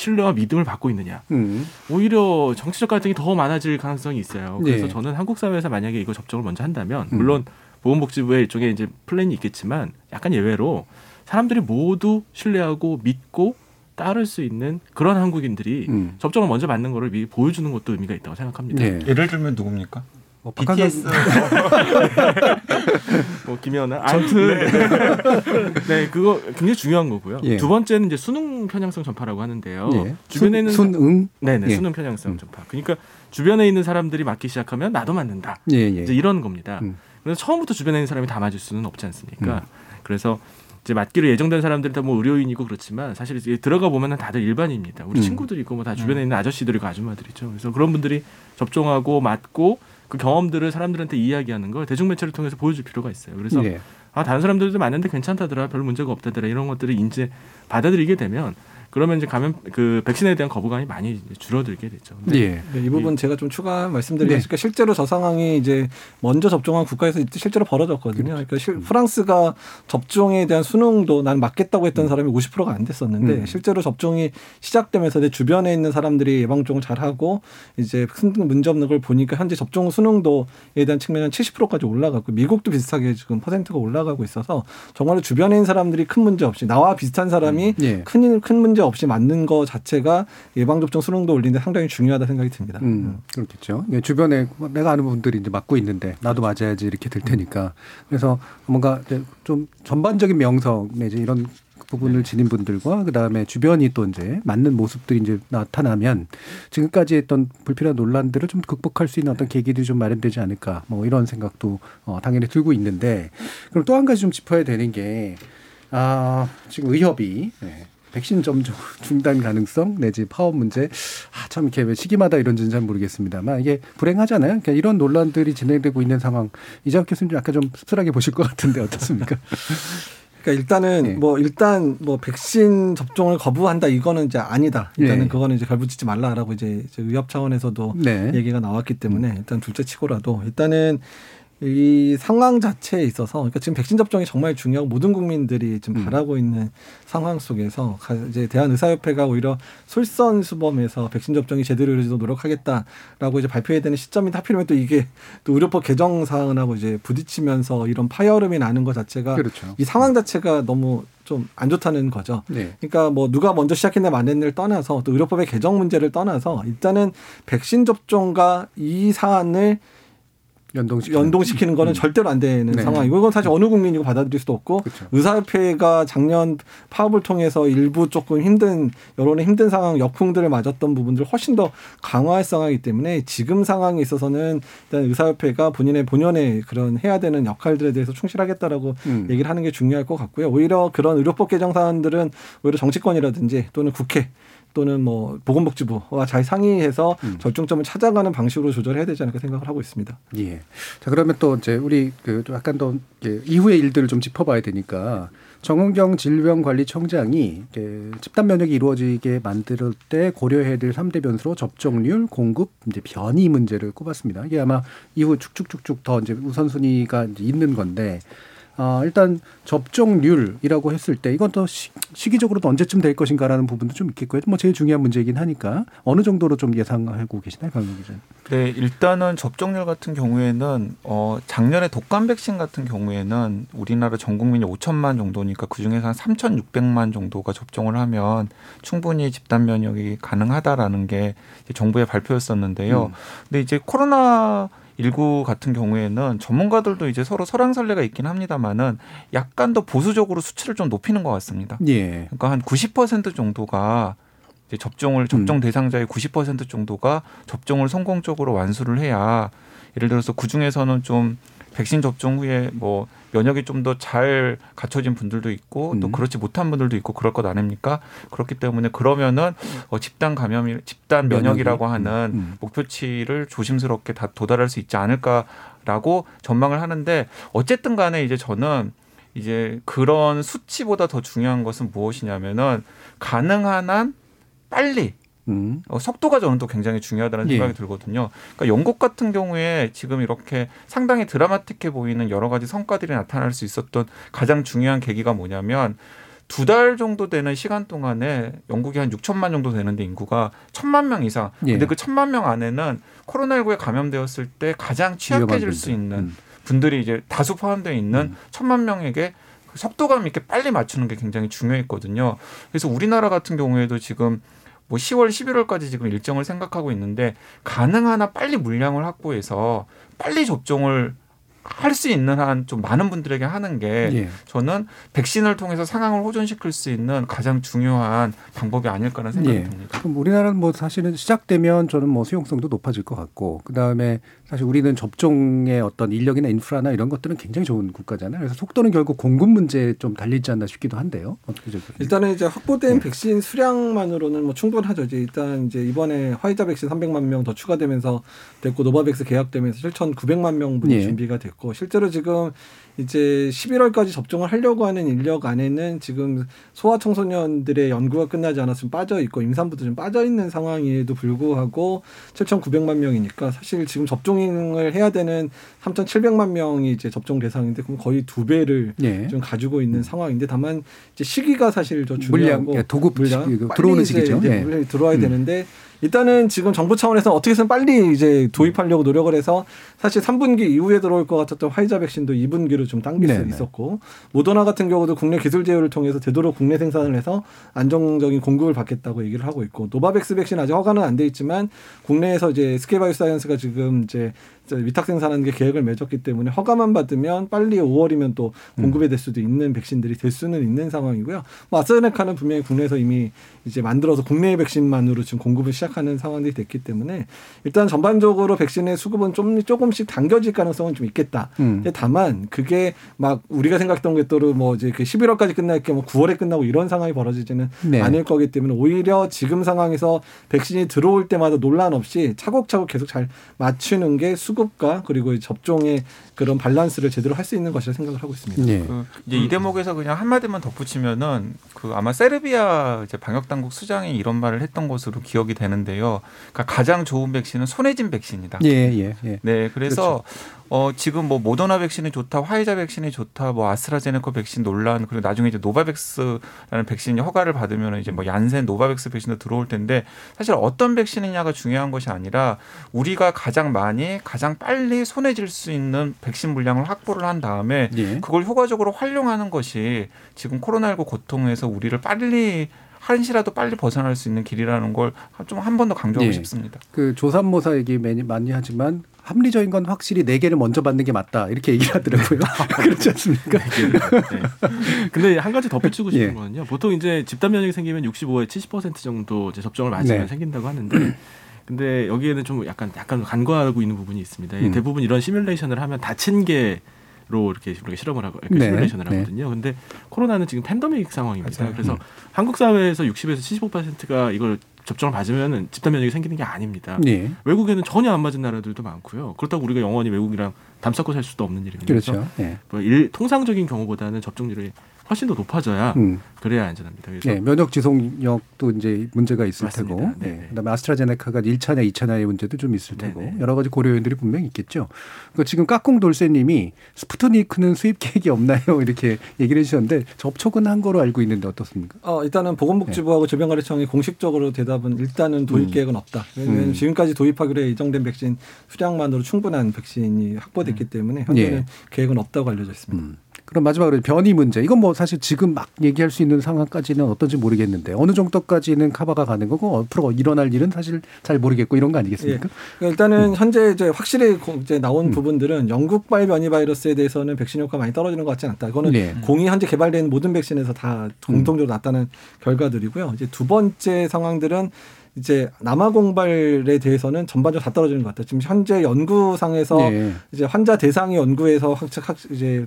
신뢰와 믿음을 받고 있느냐. 음. 오히려 정치적 갈등이 더 많아질 가능성이 있어요. 그래서 예. 저는 한국 사회에서 만약에 이거 접종을 먼저 한다면 음. 물론 보건복지부의 일종의 이제 플랜이 있겠지만 약간 예외로 사람들이 모두 신뢰하고 믿고 따를 수 있는 그런 한국인들이 음. 접종을 먼저 맞는 거를 미리 보여주는 것도 의미가 있다고 생각합니다. 네. 예를 들면 누굽니까? 뭐 BTS. 뭐 김연아 전투. 네. 네, 그거 굉장히 중요한 거고요. 예. 두 번째는 이제 수능 편향성 전파라고 하는데요. 예. 주변에 순- 있는 순응? 네네 예. 수능 편향성 전파. 그러니까 주변에 있는 사람들이 맞기 시작하면 나도 맞는다. 예, 예. 이제 이런 겁니다. 음. 그래서 처음부터 주변에 있는 사람이 다 맞을 수는 없지 않습니까? 그래서 이제 맞기로 예정된 사람들이 다 뭐 의료인이고 그렇지만 사실 이제 들어가 보면 은 다들 일반입니다. 우리 음. 친구들이 있고 뭐 다 주변에 있는 아저씨들이고 아줌마들이죠. 그래서 그런 분들이 접종하고 맞고 그 경험들을 사람들한테 이야기하는 걸 대중매체를 통해서 보여줄 필요가 있어요. 그래서 예. 아 다른 사람들도 맞는데 괜찮다더라, 별 문제가 없다더라 이런 것들을 이제 받아들이게 되면 그러면 이제 감염 그 백신에 대한 거부감이 많이 줄어들게 되죠. 예. 네, 이 부분 제가 좀 추가 말씀드리겠습니다. 실제로 저 상황이 이제 먼저 접종한 국가에서 실제로 벌어졌거든요. 그러니까 실- 프랑스가 접종에 대한 수능도 난 맞겠다고 했던 사람이 50%가 안 됐었는데 음. 실제로 접종이 시작되면서 내 주변에 있는 사람들이 예방접종을 잘하고 이제 큰 문제 없는 걸 보니까 현재 접종 수능도에 대한 측면은 70%까지 올라갔고 미국도 비슷하게 지금 퍼센트가 올라가고 있어서 정말로 주변에 있는 사람들이 큰 문제 없이 나와 비슷한 사람이 예. 큰, 큰 문제 없이 맞는 거 자체가 예방접종 수능도 올리는데 상당히 중요하다 생각이 듭니다. 음, 그렇겠죠. 예, 주변에 내가 아는 분들이 이제 맞고 있는데 나도 맞아야지 이렇게 될 테니까. 그래서 뭔가 좀 전반적인 명성 내지 이런 부분을 지닌 분들과 그 다음에 주변이 또 이제 맞는 모습들이 이제 나타나면 지금까지 했던 불필요한 논란들을 좀 극복할 수 있는 어떤 계기들이 좀 마련되지 않을까 뭐 이런 생각도 어, 당연히 들고 있는데 그럼 또 한 가지 좀 짚어야 되는 게 아, 지금 의협이 네. 백신 점점 중단 가능성 내지 파업 문제 아, 참 이렇게 왜 시기마다 이런지는 잘 모르겠습니다만 이게 불행하잖아요. 그러니까 이런 논란들이 진행되고 있는 상황 이재학 교수님 약간 좀 씁쓸하게 보실 것 같은데 어떻습니까? 그러니까 일단은 네. 뭐 일단 뭐 백신 접종을 거부한다 이거는 이제 아니다. 일단은 예. 그거는 이제 결부짓지 말라라고 이제 이제 의협 차원에서도 네. 얘기가 나왔기 때문에 일단 둘째 치고라도 일단은 이 상황 자체에 있어서 그러니까 지금 백신 접종이 정말 중요하고 모든 국민들이 지금 바라고 있는 상황 속에서 가- 이제 대한의사협회가 오히려 솔선수범해서 백신 접종이 제대로 이루어지도록 노력하겠다라고 이제 발표해야 되는 시점인데 하필이면 또 이게 또 의료법 개정 사항하고 이제 부딪히면서 이런 파열음이 나는 것 자체가 그렇죠. 이 상황 자체가 너무 좀안 좋다는 거죠. 네. 그러니까 뭐 누가 먼저 시작했냐 만했냐를 떠나서 또 의료법의 개정 문제를 떠나서 일단은 백신 접종과 이 사안을 연동시키는, 연동시키는 거는 음. 절대로 안 되는 네. 상황이고 이건 사실 어느 국민이고 받아들일 수도 없고 그렇죠. 의사협회가 작년 파업을 통해서 일부 조금 힘든 여론의 힘든 상황 역풍들을 맞았던 부분들을 훨씬 더 강화할 상황이기 때문에 지금 상황에 있어서는 일단 의사협회가 본인의 본연의 그런 해야 되는 역할들에 대해서 충실하겠다라고 음. 얘기를 하는 게 중요할 것 같고요. 오히려 그런 의료법 개정 사안들은 오히려 정치권이라든지 또는 국회 또는 뭐 보건복지부와 잘 상의해서 음. 절정점을 찾아가는 방식으로 조절해야 되지 않을까 생각을 하고 있습니다. 예. 자 그러면 또 이제 우리 그 약간 더 이후의 일들을 좀 짚어봐야 되니까 정은경 질병관리청장이 집단 면역이 이루어지게 만들 때 고려해야 될 3대 변수로 접종률, 공급, 이제 변이 문제를 꼽았습니다. 이게 아마 이후 쭉쭉쭉쭉 더 이제 우선순위가 이제 있는 건데 어, 일단 접종률이라고 했을 때 이건 또 시, 시기적으로 또 언제쯤 될 것인가라는 부분도 좀 있겠고요. 뭐 제일 중요한 문제이긴 하니까 어느 정도로 좀 예상하고 계시나요, 강민 기자? 네, 일단은 접종률 같은 경우에는 어 작년에 독감 백신 같은 경우에는 우리나라 전 국민이 5천만 정도니까 그 중에서 한 3,600만 정도가 접종을 하면 충분히 집단 면역이 가능하다라는 게 정부의 발표였었는데요. 음. 근데 이제 코로나 19 같은 경우에는 전문가들도 이제 서로 설왕설래가 있긴 합니다만은 약간 더 보수적으로 수치를 좀 높이는 것 같습니다. 예. 그러니까 한 90% 정도가 이제 접종을 접종 음. 대상자의 90% 정도가 접종을 성공적으로 완수를 해야 예를 들어서 그 중에서는 좀 백신 접종 후에 뭐 면역이 좀 더 잘 갖춰진 분들도 있고 또 음. 그렇지 못한 분들도 있고 그럴 것 아닙니까? 그렇기 때문에 그러면은 어 집단 감염이 집단 면역이라고 면역이? 하는 음. 목표치를 조심스럽게 다 도달할 수 있지 않을까라고 전망을 하는데 어쨌든 간에 이제 저는 이제 그런 수치보다 더 중요한 것은 무엇이냐면은 가능한 한 빨리 음. 어, 속도가 저는 또 굉장히 중요하다는 예. 생각이 들거든요. 그러니까 영국 같은 경우에 지금 이렇게 상당히 드라마틱해 보이는 여러 가지 성과들이 나타날 수 있었던 가장 중요한 계기가 뭐냐면 두달 정도 되는 시간 동안에 영국이 한 6천만 정도 되는데 인구가 천만 명 이상. 예. 근데 그 천만 명 안에는 코로나19에 감염되었을 때 가장 취약해질 수. 있는 음. 분들이 이제 다수 포함되어 있는 천만 명에게 그 속도감 있게 빨리 맞추는 게 굉장히 중요했거든요. 그래서 우리나라 같은 경우에도 지금 뭐 10월, 11월까지 지금 일정을 생각하고 있는데 가능한 한 빨리 물량을 확보해서 빨리 접종을 할 수 있는 한 좀 많은 분들에게 하는 게 예. 저는 백신을 통해서 상황을 호전시킬 수 있는 가장 중요한 방법이 아닐까라는 생각이 예. 듭니다. 그럼 우리나라는 뭐 사실은 시작되면 저는 뭐 수용성도 높아질 것 같고 그 다음에 사실 우리는 접종의 어떤 인력이나 인프라나 이런 것들은 굉장히 좋은 국가잖아요. 그래서 속도는 결국 공급 문제에 좀 달리지 않나 싶기도 한데요. 어떻게 좀 일단은 이제 확보된 백신 수량만으로는 뭐 충분하죠. 이제 일단 이제 이번에 화이자 백신 300만 명 더 추가되면서 됐고 노바백스 계약되면서 7,900만 명분이 예. 준비가 됐고 실제로 지금 이제 11월까지 접종을 하려고 하는 인력 안에는 지금 소아 청소년들의 연구가 끝나지 않았으면 빠져 있고 임산부도 좀 빠져 있는 상황에도 불구하고 7,900만 명이니까 사실 지금 접종 을 해야 되는 3,700만 명이 이제 접종 대상인데 그럼 거의 두 배를 예. 좀 가지고 있는 상황인데 다만 이제 시기가 사실 더 물량, 중요하고 예, 도급 물량 시기, 빨리 들어오는 시기죠. 이제 예. 물량이 들어와야 음. 되는데 일단은 지금 정부 차원에서 어떻게 해서는 빨리 이제 도입하려고 노력을 해서 사실 3분기 이후에 들어올 것 같았던 화이자 백신도 2분기로 좀 당길 수 네네. 있었고 모더나 같은 경우도 국내 기술 제휴를 통해서 되도록 국내 생산을 해서 안정적인 공급을 받겠다고 얘기를 하고 있고 노바백스 백신 아직 허가는 안 돼 있지만 국내에서 이제 SK바이오사이언스가 지금 이제 위탁 생산하는 게 계약을 맺었기 때문에 허가만 받으면 빨리 5월이면 또 공급이 될 수도 있는 백신들이 될 수는 있는 상황이고요. 뭐 아스트라제네카는 분명히 국내에서 이미 이제 만들어서 국내 백신만으로 지금 공급을 시작하는 상황들이 됐기 때문에 일단 전반적으로 백신의 수급은 좀 조금씩 당겨질 가능성은 좀 있겠다. 음. 다만 그게 막 우리가 생각했던 것대로 뭐 이제 그 11월까지 끝날 게 뭐 9월에 끝나고 이런 상황이 벌어지지는 네. 않을 거기 때문에 오히려 지금 상황에서 백신이 들어올 때마다 논란 없이 차곡차곡 계속 잘 맞추는 게 수급 과 그리고 이 접종의 그런 밸런스를 제대로 할 수 있는 것이라 생각을 하고 있습니다. 예. 그 이제 이 대목에서 그냥 한 마디만 덧붙이면은 그 아마 세르비아 이제 방역 당국 수장이 이런 말을 했던 것으로 기억이 되는데요. 그러니까 가장 좋은 백신은 손에 쥔 백신이다. 예, 예, 예. 네, 그래서 어 지금 뭐 모더나 백신이 좋다, 화이자 백신이 좋다, 뭐 아스트라제네카 백신 논란 그리고 나중에 이제 노바백스라는 백신이 허가를 받으면 이제 뭐 얀센 노바백스 백신도 들어올 텐데 사실 어떤 백신이냐가 중요한 것이 아니라 우리가 가장 많이 가장 빨리 손해질 수 있는 백신 물량을 확보를 한 다음에 예. 그걸 효과적으로 활용하는 것이 지금 코로나19 고통에서 우리를 빨리 한시라도 빨리 벗어날 수 있는 길이라는 걸 좀 한 번 더 강조하고 예. 싶습니다. 그 조산모사 얘기 많이 하지만 합리적인 건 확실히 네 개를 먼저 받는 게 맞다 이렇게 얘기를 하더라고요. 그렇지 않습니까? 네. 근데 한 가지 덧붙이고 싶은 예. 거는요. 보통 이제 집단 면역이 생기면 65에 70% 정도 이제 접종을 맞으면 네. 생긴다고 하는데 근데 여기에는 좀 약간 약간 간과하고 있는 부분이 있습니다. 이 음. 대부분 이런 시뮬레이션을 하면 다친 게 로 이렇게 우리가 실험을 하고 이렇게 네, 시뮬레이션을 네. 하거든요. 근데 코로나는 지금 팬데믹 상황입니다. 맞아요. 그래서 음. 한국 사회에서 60에서 75%가 이걸 접종을 맞으면은 집단 면역이 생기는 게 아닙니다. 예. 외국에는 전혀 안 맞은 나라들도 많고요. 그렇다고 우리가 영원히 외국이랑 담쌓고 살 수도 없는 일입니다. 그렇죠. 예. 뭐 일, 통상적인 경우보다는 접종률이 훨씬 더 높아져야 음. 그래야 안전합니다. 그래서 예, 면역 지속력도 이제 문제가 있을 맞습니다. 테고, 네, 예, 그다음에 아스트라제네카가 1차냐 2차냐의 문제도 좀 있을 네, 테고 여러 가지 고려 요인들이 분명히 있겠죠. 그 지금 까꿍 돌쇠님이 스푸트니크는 수입 계획이 없나요? 이렇게 얘기를 해주셨는데 접촉은 한 거로 알고 있는데 어떻습니까? 어, 일단은 보건복지부하고 질병관리청이 공식적으로 대답은 일단은 도입 음. 계획은 없다. 왜냐하면 음. 지금까지 도입하기로 예정된 백신 수량만으로 충분한 백신이 확보됐기 때문에 현재는 예. 계획은 없다고 알려져 있습니다. 음. 그럼 마지막으로 변이 문제. 이건 뭐 사실 지금 막 얘기할 수 있는 상황까지는 어떤지 모르겠는데 어느 정도까지는 커버가 가는 거고 앞으로 일어날 일은 사실 잘 모르겠고 이런 거 아니겠습니까? 그러니까 일단은 현재 이제 확실히 고- 이제 나온 음. 부분들은 영국발 변이 바이러스에 대해서는 백신 효과가 많이 떨어지는 것 같지 않다. 이거는 네. 공이 현재 개발된 모든 백신에서 다 공통적으로 나타난 결과들이고요. 이제 두 번째 상황들은 이제 남아 공발에 대해서는 전반적으로 다 떨어지는 것 같아요. 지금 현재 연구상에서 네. 이제 환자 대상의 연구에서 확, 확 이제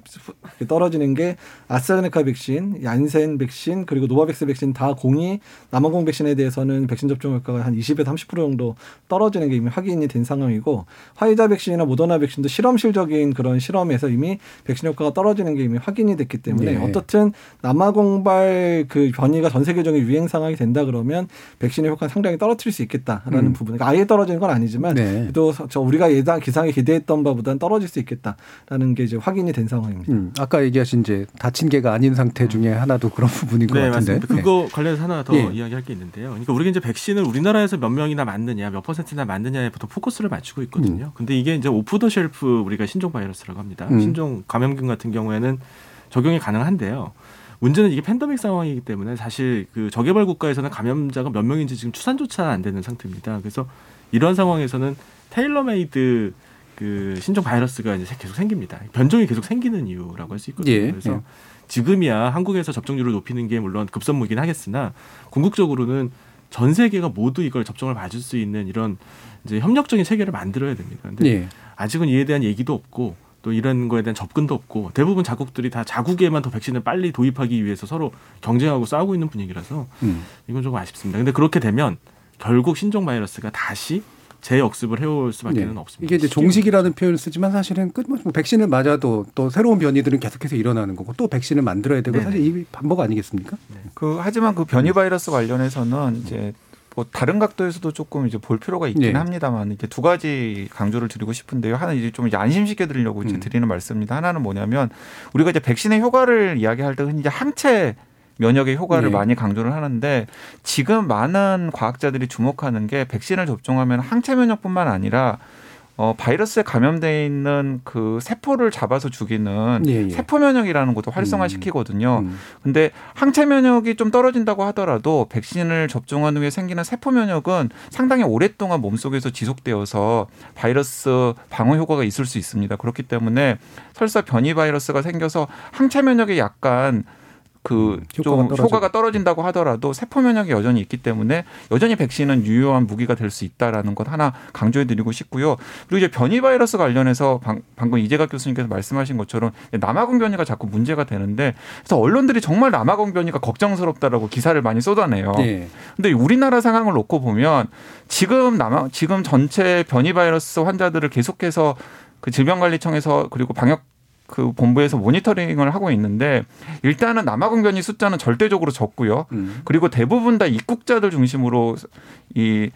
떨어지는 게 아스트라제네카 백신, 얀센 백신 그리고 노바백스 백신 다 공이 남아공 백신에 대해서는 백신 접종 효과가 한 20에서 30% 정도 떨어지는 게 이미 확인이 된 상황이고 화이자 백신이나 모더나 백신도 실험실적인 그런 실험에서 이미 백신 효과가 떨어지는 게 이미 확인이 됐기 때문에 네. 어떻든 남아공발 그 변이가 전 세계적인 유행 상황이 된다 그러면 백신의 효과는 상당히 떨어뜨릴 수 있겠다라는 음. 부분. 그러니까 아예 떨어지는 건 아니지만 네. 또저 우리가 예상 기상에 기대했던 바보다는 떨어질 수 있겠다라는 게 이제 확인이 된 상황입니다. 음, 아까 얘기하신 이제 닫힌 게가 아닌 상태 중에 하나도 그런 부분인 것 네, 같은데. 맞습니다. 그거 관련해서 하나 더 예. 이야기할 게 있는데요. 그러니까 우리가 이제 백신을 우리나라에서 몇 명이나 맞느냐, 몇 퍼센트나 맞느냐에 보통 포커스를 맞추고 있거든요. 근데 이게 이제 off the shelf 우리가 신종 바이러스라고 합니다. 음. 신종 감염균 같은 경우에는 적용이 가능한데요. 문제는 이게 팬데믹 상황이기 때문에 사실 그 저개발 국가에서는 감염자가 몇 명인지 지금 추산조차 안 되는 상태입니다. 그래서 이런 상황에서는 tailor-made 그 신종 바이러스가 이제 계속 생깁니다. 변종이 계속 생기는 이유라고 할 수 있거든요. 예, 그래서 예. 지금이야 한국에서 접종률을 높이는 게 물론 급선무긴 하겠으나 궁극적으로는 전 세계가 모두 이걸 접종을 맞을 수 있는 이런 이제 협력적인 체계를 만들어야 됩니다. 근데 예. 아직은 이에 대한 얘기도 없고 또 이런 거에 대한 접근도 없고 대부분 자국들이 다 자국에만 더 백신을 빨리 도입하기 위해서 서로 경쟁하고 싸우고 있는 분위기라서 음. 이건 조금 아쉽습니다. 근데 그렇게 되면 결국 신종 바이러스가 다시 재역습을 해올 수밖에는 예. 없습니다. 이게 이제 종식이라는 표현을 쓰지만 사실은 끝뭐 백신을 맞아도 또 새로운 변이들은 계속해서 일어나는 거고 또 백신을 만들어야 되고 네네. 사실 이 반복 아니겠습니까? 그 하지만 그 변이 바이러스 관련해서는 이제 뭐 다른 각도에서도 조금 이제 볼 필요가 있긴 네. 합니다만 이게 두 가지 강조를 드리고 싶은데요. 하나 이제 좀 이제 안심시켜 드리려고 이제 음. 드리는 말씀입니다. 하나는 뭐냐면 우리가 이제 백신의 효과를 이야기할 때 흔히 이제 항체 면역의 효과를 네. 많이 강조를 하는데 지금 많은 과학자들이 주목하는 게 백신을 접종하면 항체 면역뿐만 아니라 어, 바이러스에 감염돼 있는 그 세포를 잡아서 죽이는 예, 예. 세포 면역이라는 것도 활성화시키거든요. 음. 근데 항체 면역이 좀 떨어진다고 하더라도 백신을 접종한 후에 생기는 세포 면역은 상당히 오랫동안 몸속에서 지속되어서 바이러스 방어 효과가 있을 수 있습니다. 그렇기 때문에 설사 변이 바이러스가 생겨서 항체 면역이 약간 그 음, 좀 효과가. 효과가 떨어진다고 하더라도 세포 면역이 여전히 있기 때문에 여전히 백신은 유효한 무기가 될 수 있다라는 것 하나 강조해 드리고 싶고요. 그리고 이제 변이 바이러스 관련해서 방, 방금 이재갑 교수님께서 말씀하신 것처럼 남아공 변이가 자꾸 문제가 되는데 그래서 언론들이 정말 남아공 변이가 걱정스럽다라고 기사를 많이 쏟아내요. 예. 근데 우리나라 상황을 놓고 보면 지금 남아 지금 전체 변이 바이러스 환자들을 계속해서 그 질병관리청에서 그리고 방역 그 본부에서 모니터링을 하고 있는데 일단은 남아공 변이 숫자는 절대적으로 적고요. 음. 그리고 대부분 다 입국자들 중심으로 이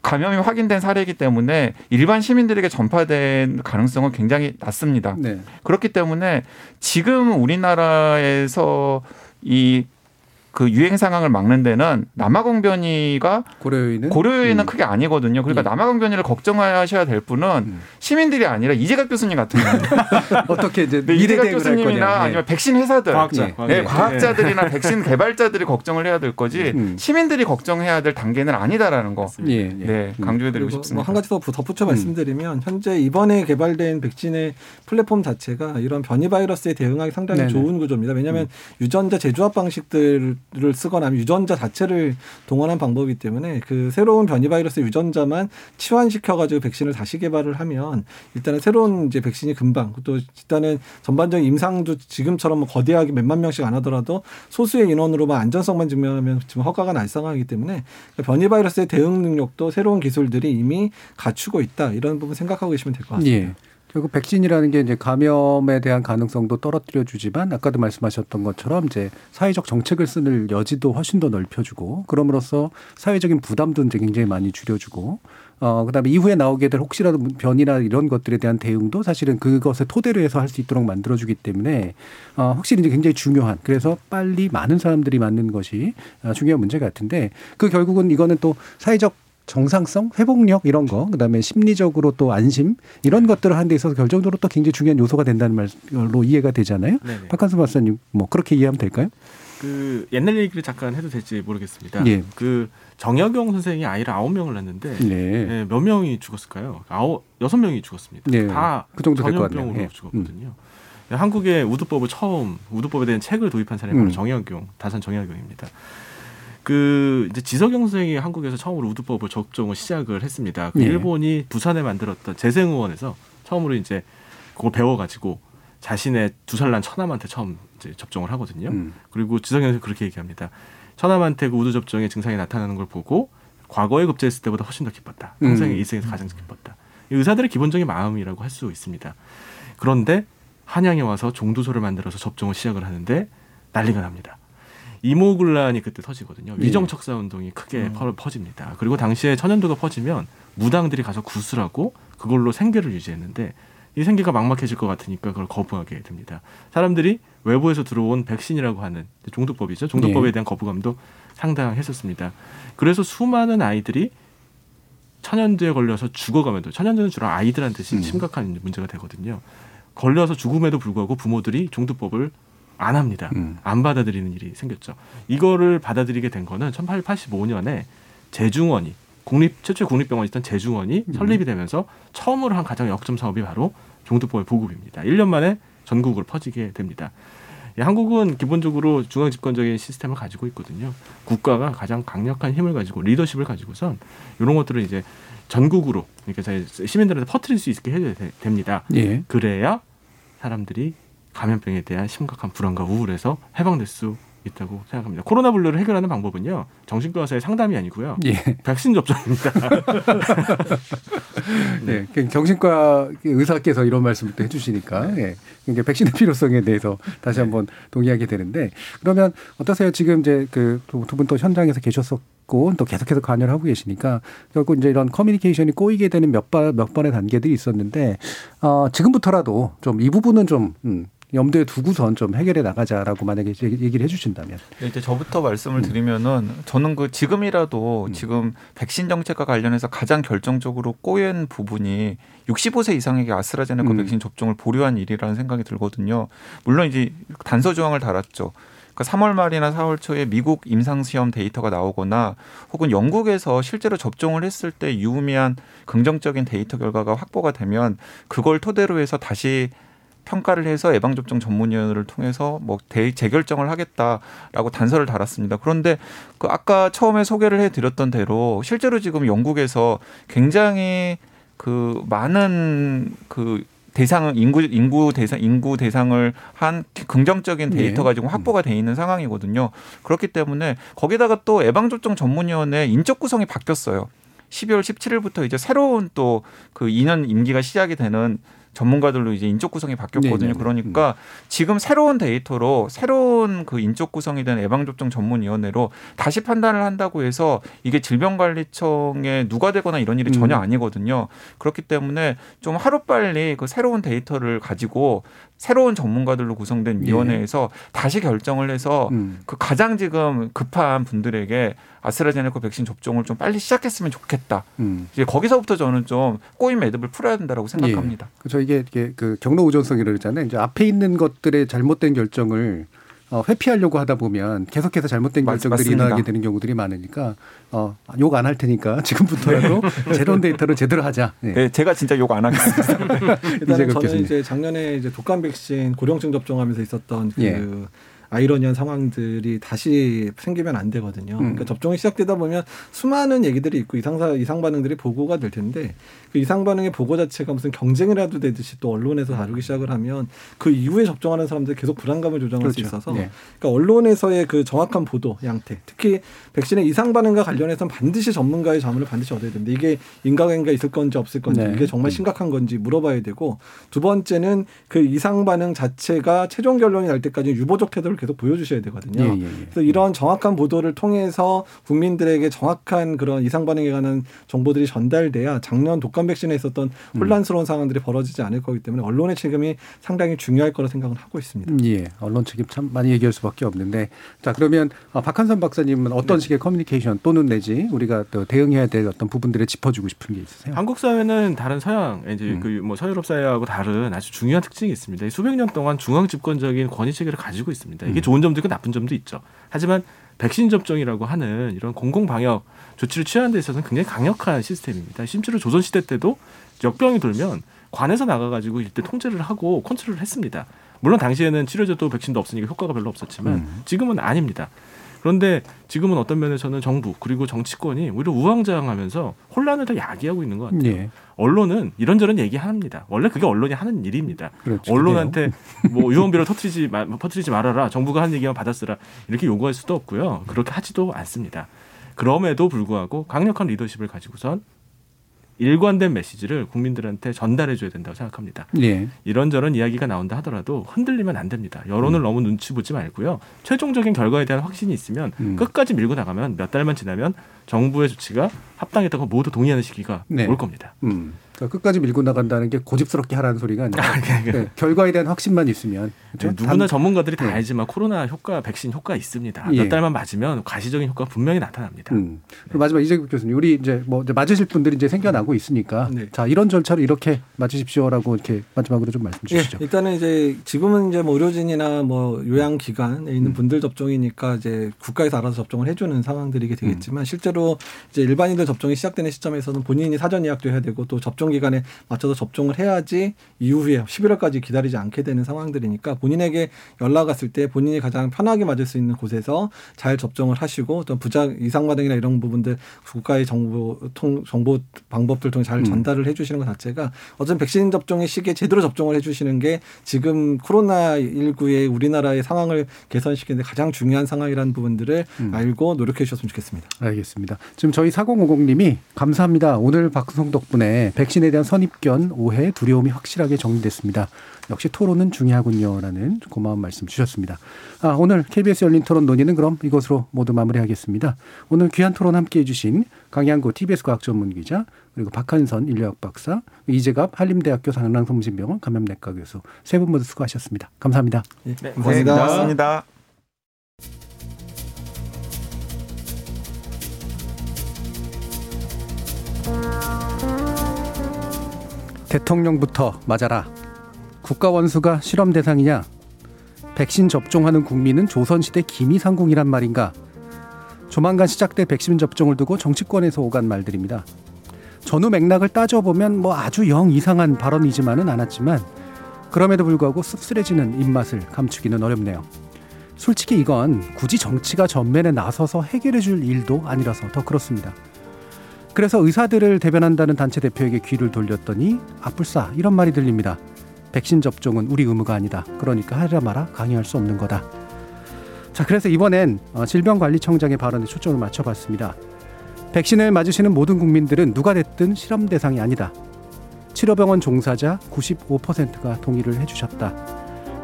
감염이 확인된 사례이기 때문에 일반 시민들에게 전파된 가능성은 굉장히 낮습니다. 네. 그렇기 때문에 지금 우리나라에서 이 그 유행 상황을 막는 데는 남아공 변이가 고려 요인은 고려 요인은 음. 크게 아니거든요. 그러니까 남아공 변이를 걱정하셔야 될 분은 음. 시민들이 아니라 이재갑 교수님 같은 어떻게 이제 네, 이재갑 교수님이나. 예. 아니면 백신 회사들, 과학자, 네, 과학자. 네, 과학자들이나 백신 개발자들이 걱정을 해야 될 거지 음. 시민들이 걱정해야 될 단계는 아니다라는 거. 예, 예. 네, 강조해드리고 싶습니다. 뭐 한 가지 더 덧붙여 음. 말씀드리면 현재 이번에 개발된 백신의 플랫폼 자체가 이런 변이 바이러스에 대응하기 상당히 네네. 좋은 구조입니다. 왜냐하면 유전자 재조합 방식들 을 쓰거나 유전자 자체를 동원한 방법이기 때문에 그 새로운 변이 바이러스 유전자만 치환시켜 가지고 백신을 다시 개발을 하면 일단은 새로운 이제 백신이 금방 또 일단은 전반적인 임상도 지금처럼 뭐 거대하게 몇만 명씩 안 하더라도 소수의 인원으로만 안전성만 증명하면 지금 허가가 날상하기 때문에 변이 바이러스의 대응 능력도 새로운 기술들이 이미 갖추고 있다 이런 부분 생각하고 계시면 될 것 같습니다. 예. 결국 백신이라는 게 이제 감염에 대한 가능성도 떨어뜨려 주지만 아까도 말씀하셨던 것처럼 이제 사회적 정책을 쓰는 여지도 훨씬 더 넓혀주고 그럼으로써 사회적인 부담도 굉장히 많이 줄여주고 어 그다음에 이후에 나오게 될 혹시라도 변이나 이런 것들에 대한 대응도 사실은 그것을 토대로 해서 할 수 있도록 만들어주기 때문에 어 확실히 이제 굉장히 중요한 그래서 빨리 많은 사람들이 맞는 것이 어, 중요한 문제 같은데 그 결국은 이거는 또 사회적 정상성, 회복력 이런 거, 그다음에 심리적으로 또 안심 이런 것들을 하는 데 있어서 결정적으로 또 굉장히 중요한 요소가 된다는 말로 이해가 되잖아요. 네네. 박한수 박사님 뭐 그렇게 이해하면 될까요? 그 옛날 얘기를 잠깐 해도 될지 모르겠습니다. 예. 그 정혁용 선생이 아이를 아홉 명을 낳는데 네. 예, 몇 명이 죽었을까요? 아홉 여섯 명이 죽었습니다. 네. 다그 정도. 전염병으로 예. 죽었거든요. 한국의 우두법을 처음 우두법에 대한 책을 도입한 사람이 바로 음. 정혁용 다산 정혁용입니다. 그 이제 지석영 선생이 한국에서 처음으로 우두법을 접종을 시작을 했습니다. 그 예. 일본이 부산에 만들었던 재생의원에서 처음으로 이제 그걸 배워가지고 자신의 두 살 난 처남한테 처음 이제 접종을 하거든요. 음. 그리고 지석영 선생 그렇게 얘기합니다. 처남한테 그 우두 접종의 증상이 나타나는 걸 보고 과거에 급제했을 때보다 훨씬 더 기뻤다. 평생의 음. 일생에서 가장 기뻤다. 이 의사들의 기본적인 마음이라고 할 수 있습니다. 그런데 한양에 와서 종두소를 만들어서 접종을 시작을 하는데 난리가 납니다. 이모군란이 그때 터지거든요. 예. 위정척사 운동이 크게 퍼- 퍼집니다. 그리고 당시에 천연두가 퍼지면 무당들이 가서 구슬하고 그걸로 생계를 유지했는데 이 생계가 막막해질 것 같으니까 그걸 거부하게 됩니다. 사람들이 외부에서 들어온 백신이라고 하는 종두법이죠. 종두법에 예. 대한 거부감도 상당했었습니다. 그래서 수많은 아이들이 천연두에 걸려서 죽어가면도 천연두는 주로 아이들한테 심- 음. 심각한 문제가 되거든요. 걸려서 죽음에도 불구하고 부모들이 종두법을 안 합니다. 음. 안 받아들이는 일이 생겼죠. 이거를 받아들이게 된 거는 1885년에 재중원이 국립 최초의 국립병원이 있던 재중원이 음. 설립이 되면서 처음으로 한 가장 역점 사업이 바로 종두법의 보급입니다. 1년 만에 전국으로 퍼지게 됩니다. 예, 한국은 기본적으로 중앙 집권적인 시스템을 가지고 있거든요. 국가가 가장 강력한 힘을 가지고 리더십을 가지고선 이런 것들을 이제 전국으로 그러니까 시민들한테 퍼뜨릴 수 있게 해야 되- 됩니다. 예. 그래야 사람들이 감염병에 대한 심각한 불안과 우울에서 해방될 수 있다고 생각합니다. 코로나 분류를 해결하는 방법은요. 정신과 의사의 상담이 아니고요. 예. 백신 접종입니다. 네. 그 정신과 의사께서 이런 말씀을 또 해주시니까 예. 이게 백신의 필요성에 대해서 다시 한번 동의하게 되는데 그러면 어떠세요? 지금 이제 그두분또 현장에서 계셨었고 또 계속해서 관여를 하고 계시니까 결국 이제 이런 커뮤니케이션이 꼬이게 되는 몇 번 몇 번의 단계들이 있었는데 어, 지금부터라도 좀 이 부분은 좀 음, 염두에 두고선 좀 해결해 나가자라고 만약에 얘기를 해주신다면. 네, 이제 저부터 말씀을 드리면은 저는 그 지금이라도 지금 백신 정책과 관련해서 가장 결정적으로 꼬인 부분이 65세 이상에게 아스트라제네카 음. 백신 접종을 보류한 일이라는 생각이 들거든요. 물론 이제 단서 조항을 달았죠. 그러니까 3월 말이나 4월 초에 미국 임상 시험 데이터가 나오거나 혹은 영국에서 실제로 접종을 했을 때 유의미한 긍정적인 데이터 결과가 확보가 되면 그걸 토대로 해서 다시 평가를 해서 예방접종 전문위원회를 통해서 뭐 대, 재결정을 하겠다라고 단서를 달았습니다. 그런데 그 아까 처음에 소개를 해드렸던 대로 실제로 지금 영국에서 굉장히 그 많은 그 대상을 인구 인구 대상 인구 대상을 한 긍정적인 데이터가 예. 지금 확보가 돼 있는 상황이거든요. 그렇기 때문에 거기다가 또 예방접종 전문위원회 인적 구성이 바뀌었어요. 12월 17일부터 이제 새로운 또 그 2년 임기가 시작이 되는 전문가들로 이제 인적 구성이 바뀌었거든요. 네네. 그러니까 지금 새로운 데이터로 새로운 그 인적 구성이 된 예방접종 전문위원회로 다시 판단을 한다고 해서 이게 질병관리청에 누가 되거나 이런 일이 전혀 음. 아니거든요. 그렇기 때문에 좀 하루빨리 그 새로운 데이터를 가지고 새로운 전문가들로 구성된 예. 위원회에서 다시 결정을 해서 음. 그 가장 지금 급한 분들에게 아스트라제네카 백신 접종을 좀 빨리 시작했으면 좋겠다. 음. 이제 거기서부터 저는 좀 꼬인 매듭을 풀어야 된다고 생각합니다. 예. 그래서 이게, 이게 그 경로 우전성이라고 그러잖아요. 이제 앞에 있는 것들의 잘못된 결정을 어, 회피하려고 하다 보면 계속해서 잘못된 맞- 결정들이 맞습니다. 일어나게 되는 경우들이 많으니까 어, 욕 안 할 테니까 지금부터라도 새로운 데이터를 제대로 하자. 네. 네, 제가 진짜 욕 안 하겠습니다. 일단은 이재갑 저는 교수님. 이제 작년에 이제 독감 백신 고령층 접종하면서 있었던 그 예. 아이러니한 상황들이 다시 생기면 안 되거든요. 음. 그러니까 접종이 시작되다 보면 수많은 얘기들이 있고 이상사 이상 반응들이 보고가 될 텐데 그 이상 반응의 보고 자체가 무슨 경쟁이라도 되듯이 또 언론에서 다루기 시작을 하면 그 이후에 접종하는 사람들 계속 불안감을 조장할 수 그렇죠. 있어서 네. 그러니까 언론에서의 그 정확한 보도 양태 특히 백신의 이상 반응과 관련해서는 반드시 전문가의 자문을 반드시 얻어야 됩니다. 이게 인과관계가 있을 건지 없을 건지 네. 이게 정말 심각한 건지 물어봐야 되고 두 번째는 그 이상 반응 자체가 최종 결론이 날 때까지 유보적 태도를 계속 보여주셔야 되거든요. 예, 예, 예. 그래서 이런 정확한 보도를 통해서 국민들에게 정확한 그런 이상 반응에 관한 정보들이 전달돼야 작년 독감 백신에 있었던 음. 혼란스러운 상황들이 벌어지지 않을 거기 때문에 언론의 책임이 상당히 중요할 거라 생각을 하고 있습니다. 음, 예, 언론 책임 참 많이 얘기할 수밖에 없는데 자 그러면 어, 박한선 박사님은 어떤 식의 커뮤니케이션 또는 내지 우리가 또 대응해야 될 어떤 부분들을 짚어주고 싶은 게 있으세요? 한국 사회는 다른 서양 이제 음. 그뭐 서유럽 사회하고 다른 아주 중요한 특징이 있습니다. 이 수백 년 동안 중앙 집권적인 권위 체계를 가지고 있습니다. 이게 음. 좋은 점도 있고 나쁜 점도 있죠. 하지만 백신 접종이라고 하는 이런 공공 방역 조치를 취하는 데 있어서는 굉장히 강력한 시스템입니다. 심지어 조선 시대 때도 역병이 돌면 관에서 나가가지고 이때 통제를 하고 컨트롤을 했습니다. 물론 당시에는 치료제도 백신도 없으니까 효과가 별로 없었지만 음. 지금은 아닙니다. 그런데 지금은 어떤 면에서는 정부 그리고 정치권이 오히려 우왕좌왕하면서 혼란을 더 야기하고 있는 것 같아요. 예, 언론은 이런저런 얘기합니다. 원래 그게 언론이 하는 일입니다. 그렇죠. 언론한테 뭐 유언비를 터트리지 마, 퍼트리지 말아라. 정부가 하는 얘기만 받아쓰라. 이렇게 요구할 수도 없고요. 그렇게 하지도 않습니다. 그럼에도 불구하고 강력한 리더십을 가지고선 일관된 메시지를 국민들한테 전달해 줘야 된다고 생각합니다. 예, 이런저런 이야기가 나온다 하더라도 흔들리면 안 됩니다. 여론을 너무 눈치 보지 말고요. 최종적인 결과에 대한 확신이 있으면 음. 끝까지 밀고 나가면 몇 달만 지나면 정부의 조치가 합당했다고 모두 동의하는 시기가 네. 올 겁니다. 음. 그러니까 끝까지 밀고 나간다는 게 고집스럽게 하라는 소리가 아니라 네, 네, 결과에 대한 확신만 있으면 그렇죠? 네, 누구나 단- 전문가들이 다 네. 알지만 코로나 효과, 백신 효과 있습니다. 예. 몇 달만 맞으면 가시적인 효과가 분명히 나타납니다. 음. 그리고 마지막 이재국 교수님, 우리 이제 뭐 이제 맞으실 분들이 이제 생겨나고 있으니까 네. 자 이런 절차로 이렇게 맞으십시오라고 이렇게 마지막으로 좀 말씀 주시죠. 예, 일단은 이제 지금은 이제 뭐 의료진이나 뭐 요양 기관에 있는 음. 분들 접종이니까 이제 국가에서 알아서 접종을 해주는 상황들이게 되겠지만 음. 실제로 이제 일반인들 접종이 시작되는 시점에서는 본인이 사전 예약도 해야 되고 또 접종 기간에 맞춰서 접종을 해야지 이후에 11월까지 기다리지 않게 되는 상황들이니까 본인에게 연락 왔을 때 본인이 가장 편하게 맞을 수 있는 곳에서 잘 접종을 하시고 또 부작 이상 반응이나 이런 부분들 국가의 정보 통 정보 방법들 통해 잘 음. 전달을 해주시는 것 자체가 어떤 백신 접종의 시기에 제대로 접종을 해주시는 게 지금 코로나 19의 우리나라의 상황을 개선시키는데 가장 중요한 상황이라는 부분들을 음. 알고 노력해 주셨으면 좋겠습니다. 알겠습니다. 지금 저희 4050님이 감사합니다. 오늘 방송 덕분에 백신 에 대한 선입견, 오해, 두려움이 확실하게 정리됐습니다. 역시 토론은 중요하군요라는 고마운 말씀 주셨습니다. 아, 오늘 KBS 열린 토론 논의는 그럼 이것으로 모두 마무리하겠습니다. 오늘 귀한 토론 함께 해주신 강양구 TBS 과학전문기자 그리고 박한선 인류학 박사, 이재갑 한림대학교 상랑성심병원 감염내과 교수 세 분 모두 수고하셨습니다. 감사합니다. 네, 네, 고맙습니다. 대통령부터 맞아라. 국가 원수가 실험 대상이냐? 백신 접종하는 국민은 조선시대 기미상궁이란 말인가? 조만간 시작될 백신 접종을 두고 정치권에서 오간 말들입니다. 전후 맥락을 따져보면 뭐 아주 영 이상한 발언이지만은 않았지만 그럼에도 불구하고 씁쓸해지는 입맛을 감추기는 어렵네요. 솔직히 이건 굳이 정치가 전면에 나서서 해결해 줄 일도 아니라서 더 그렇습니다. 그래서 의사들을 대변한다는 단체 대표에게 귀를 돌렸더니 아뿔싸 이런 말이 들립니다. 백신 접종은 우리 의무가 아니다. 그러니까 하라 마라 강요할 수 없는 거다. 자, 그래서 이번엔 어, 질병관리청장의 발언에 초점을 맞춰봤습니다. 백신을 맞으시는 모든 국민들은 누가 됐든 실험 대상이 아니다. 치료병원 종사자 95%가 동의를 해주셨다.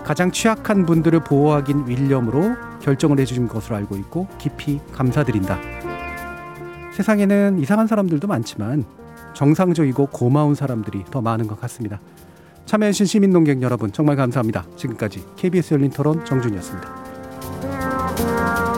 가장 취약한 분들을 보호하기 윌렴으로 결정을 해주신 것으로 알고 있고 깊이 감사드린다. 세상에는 이상한 사람들도 많지만 정상적이고 고마운 사람들이 더 많은 것 같습니다. 참여해주신 시민농객 여러분 정말 감사합니다. 지금까지 KBS 열린 토론 정준이었습니다.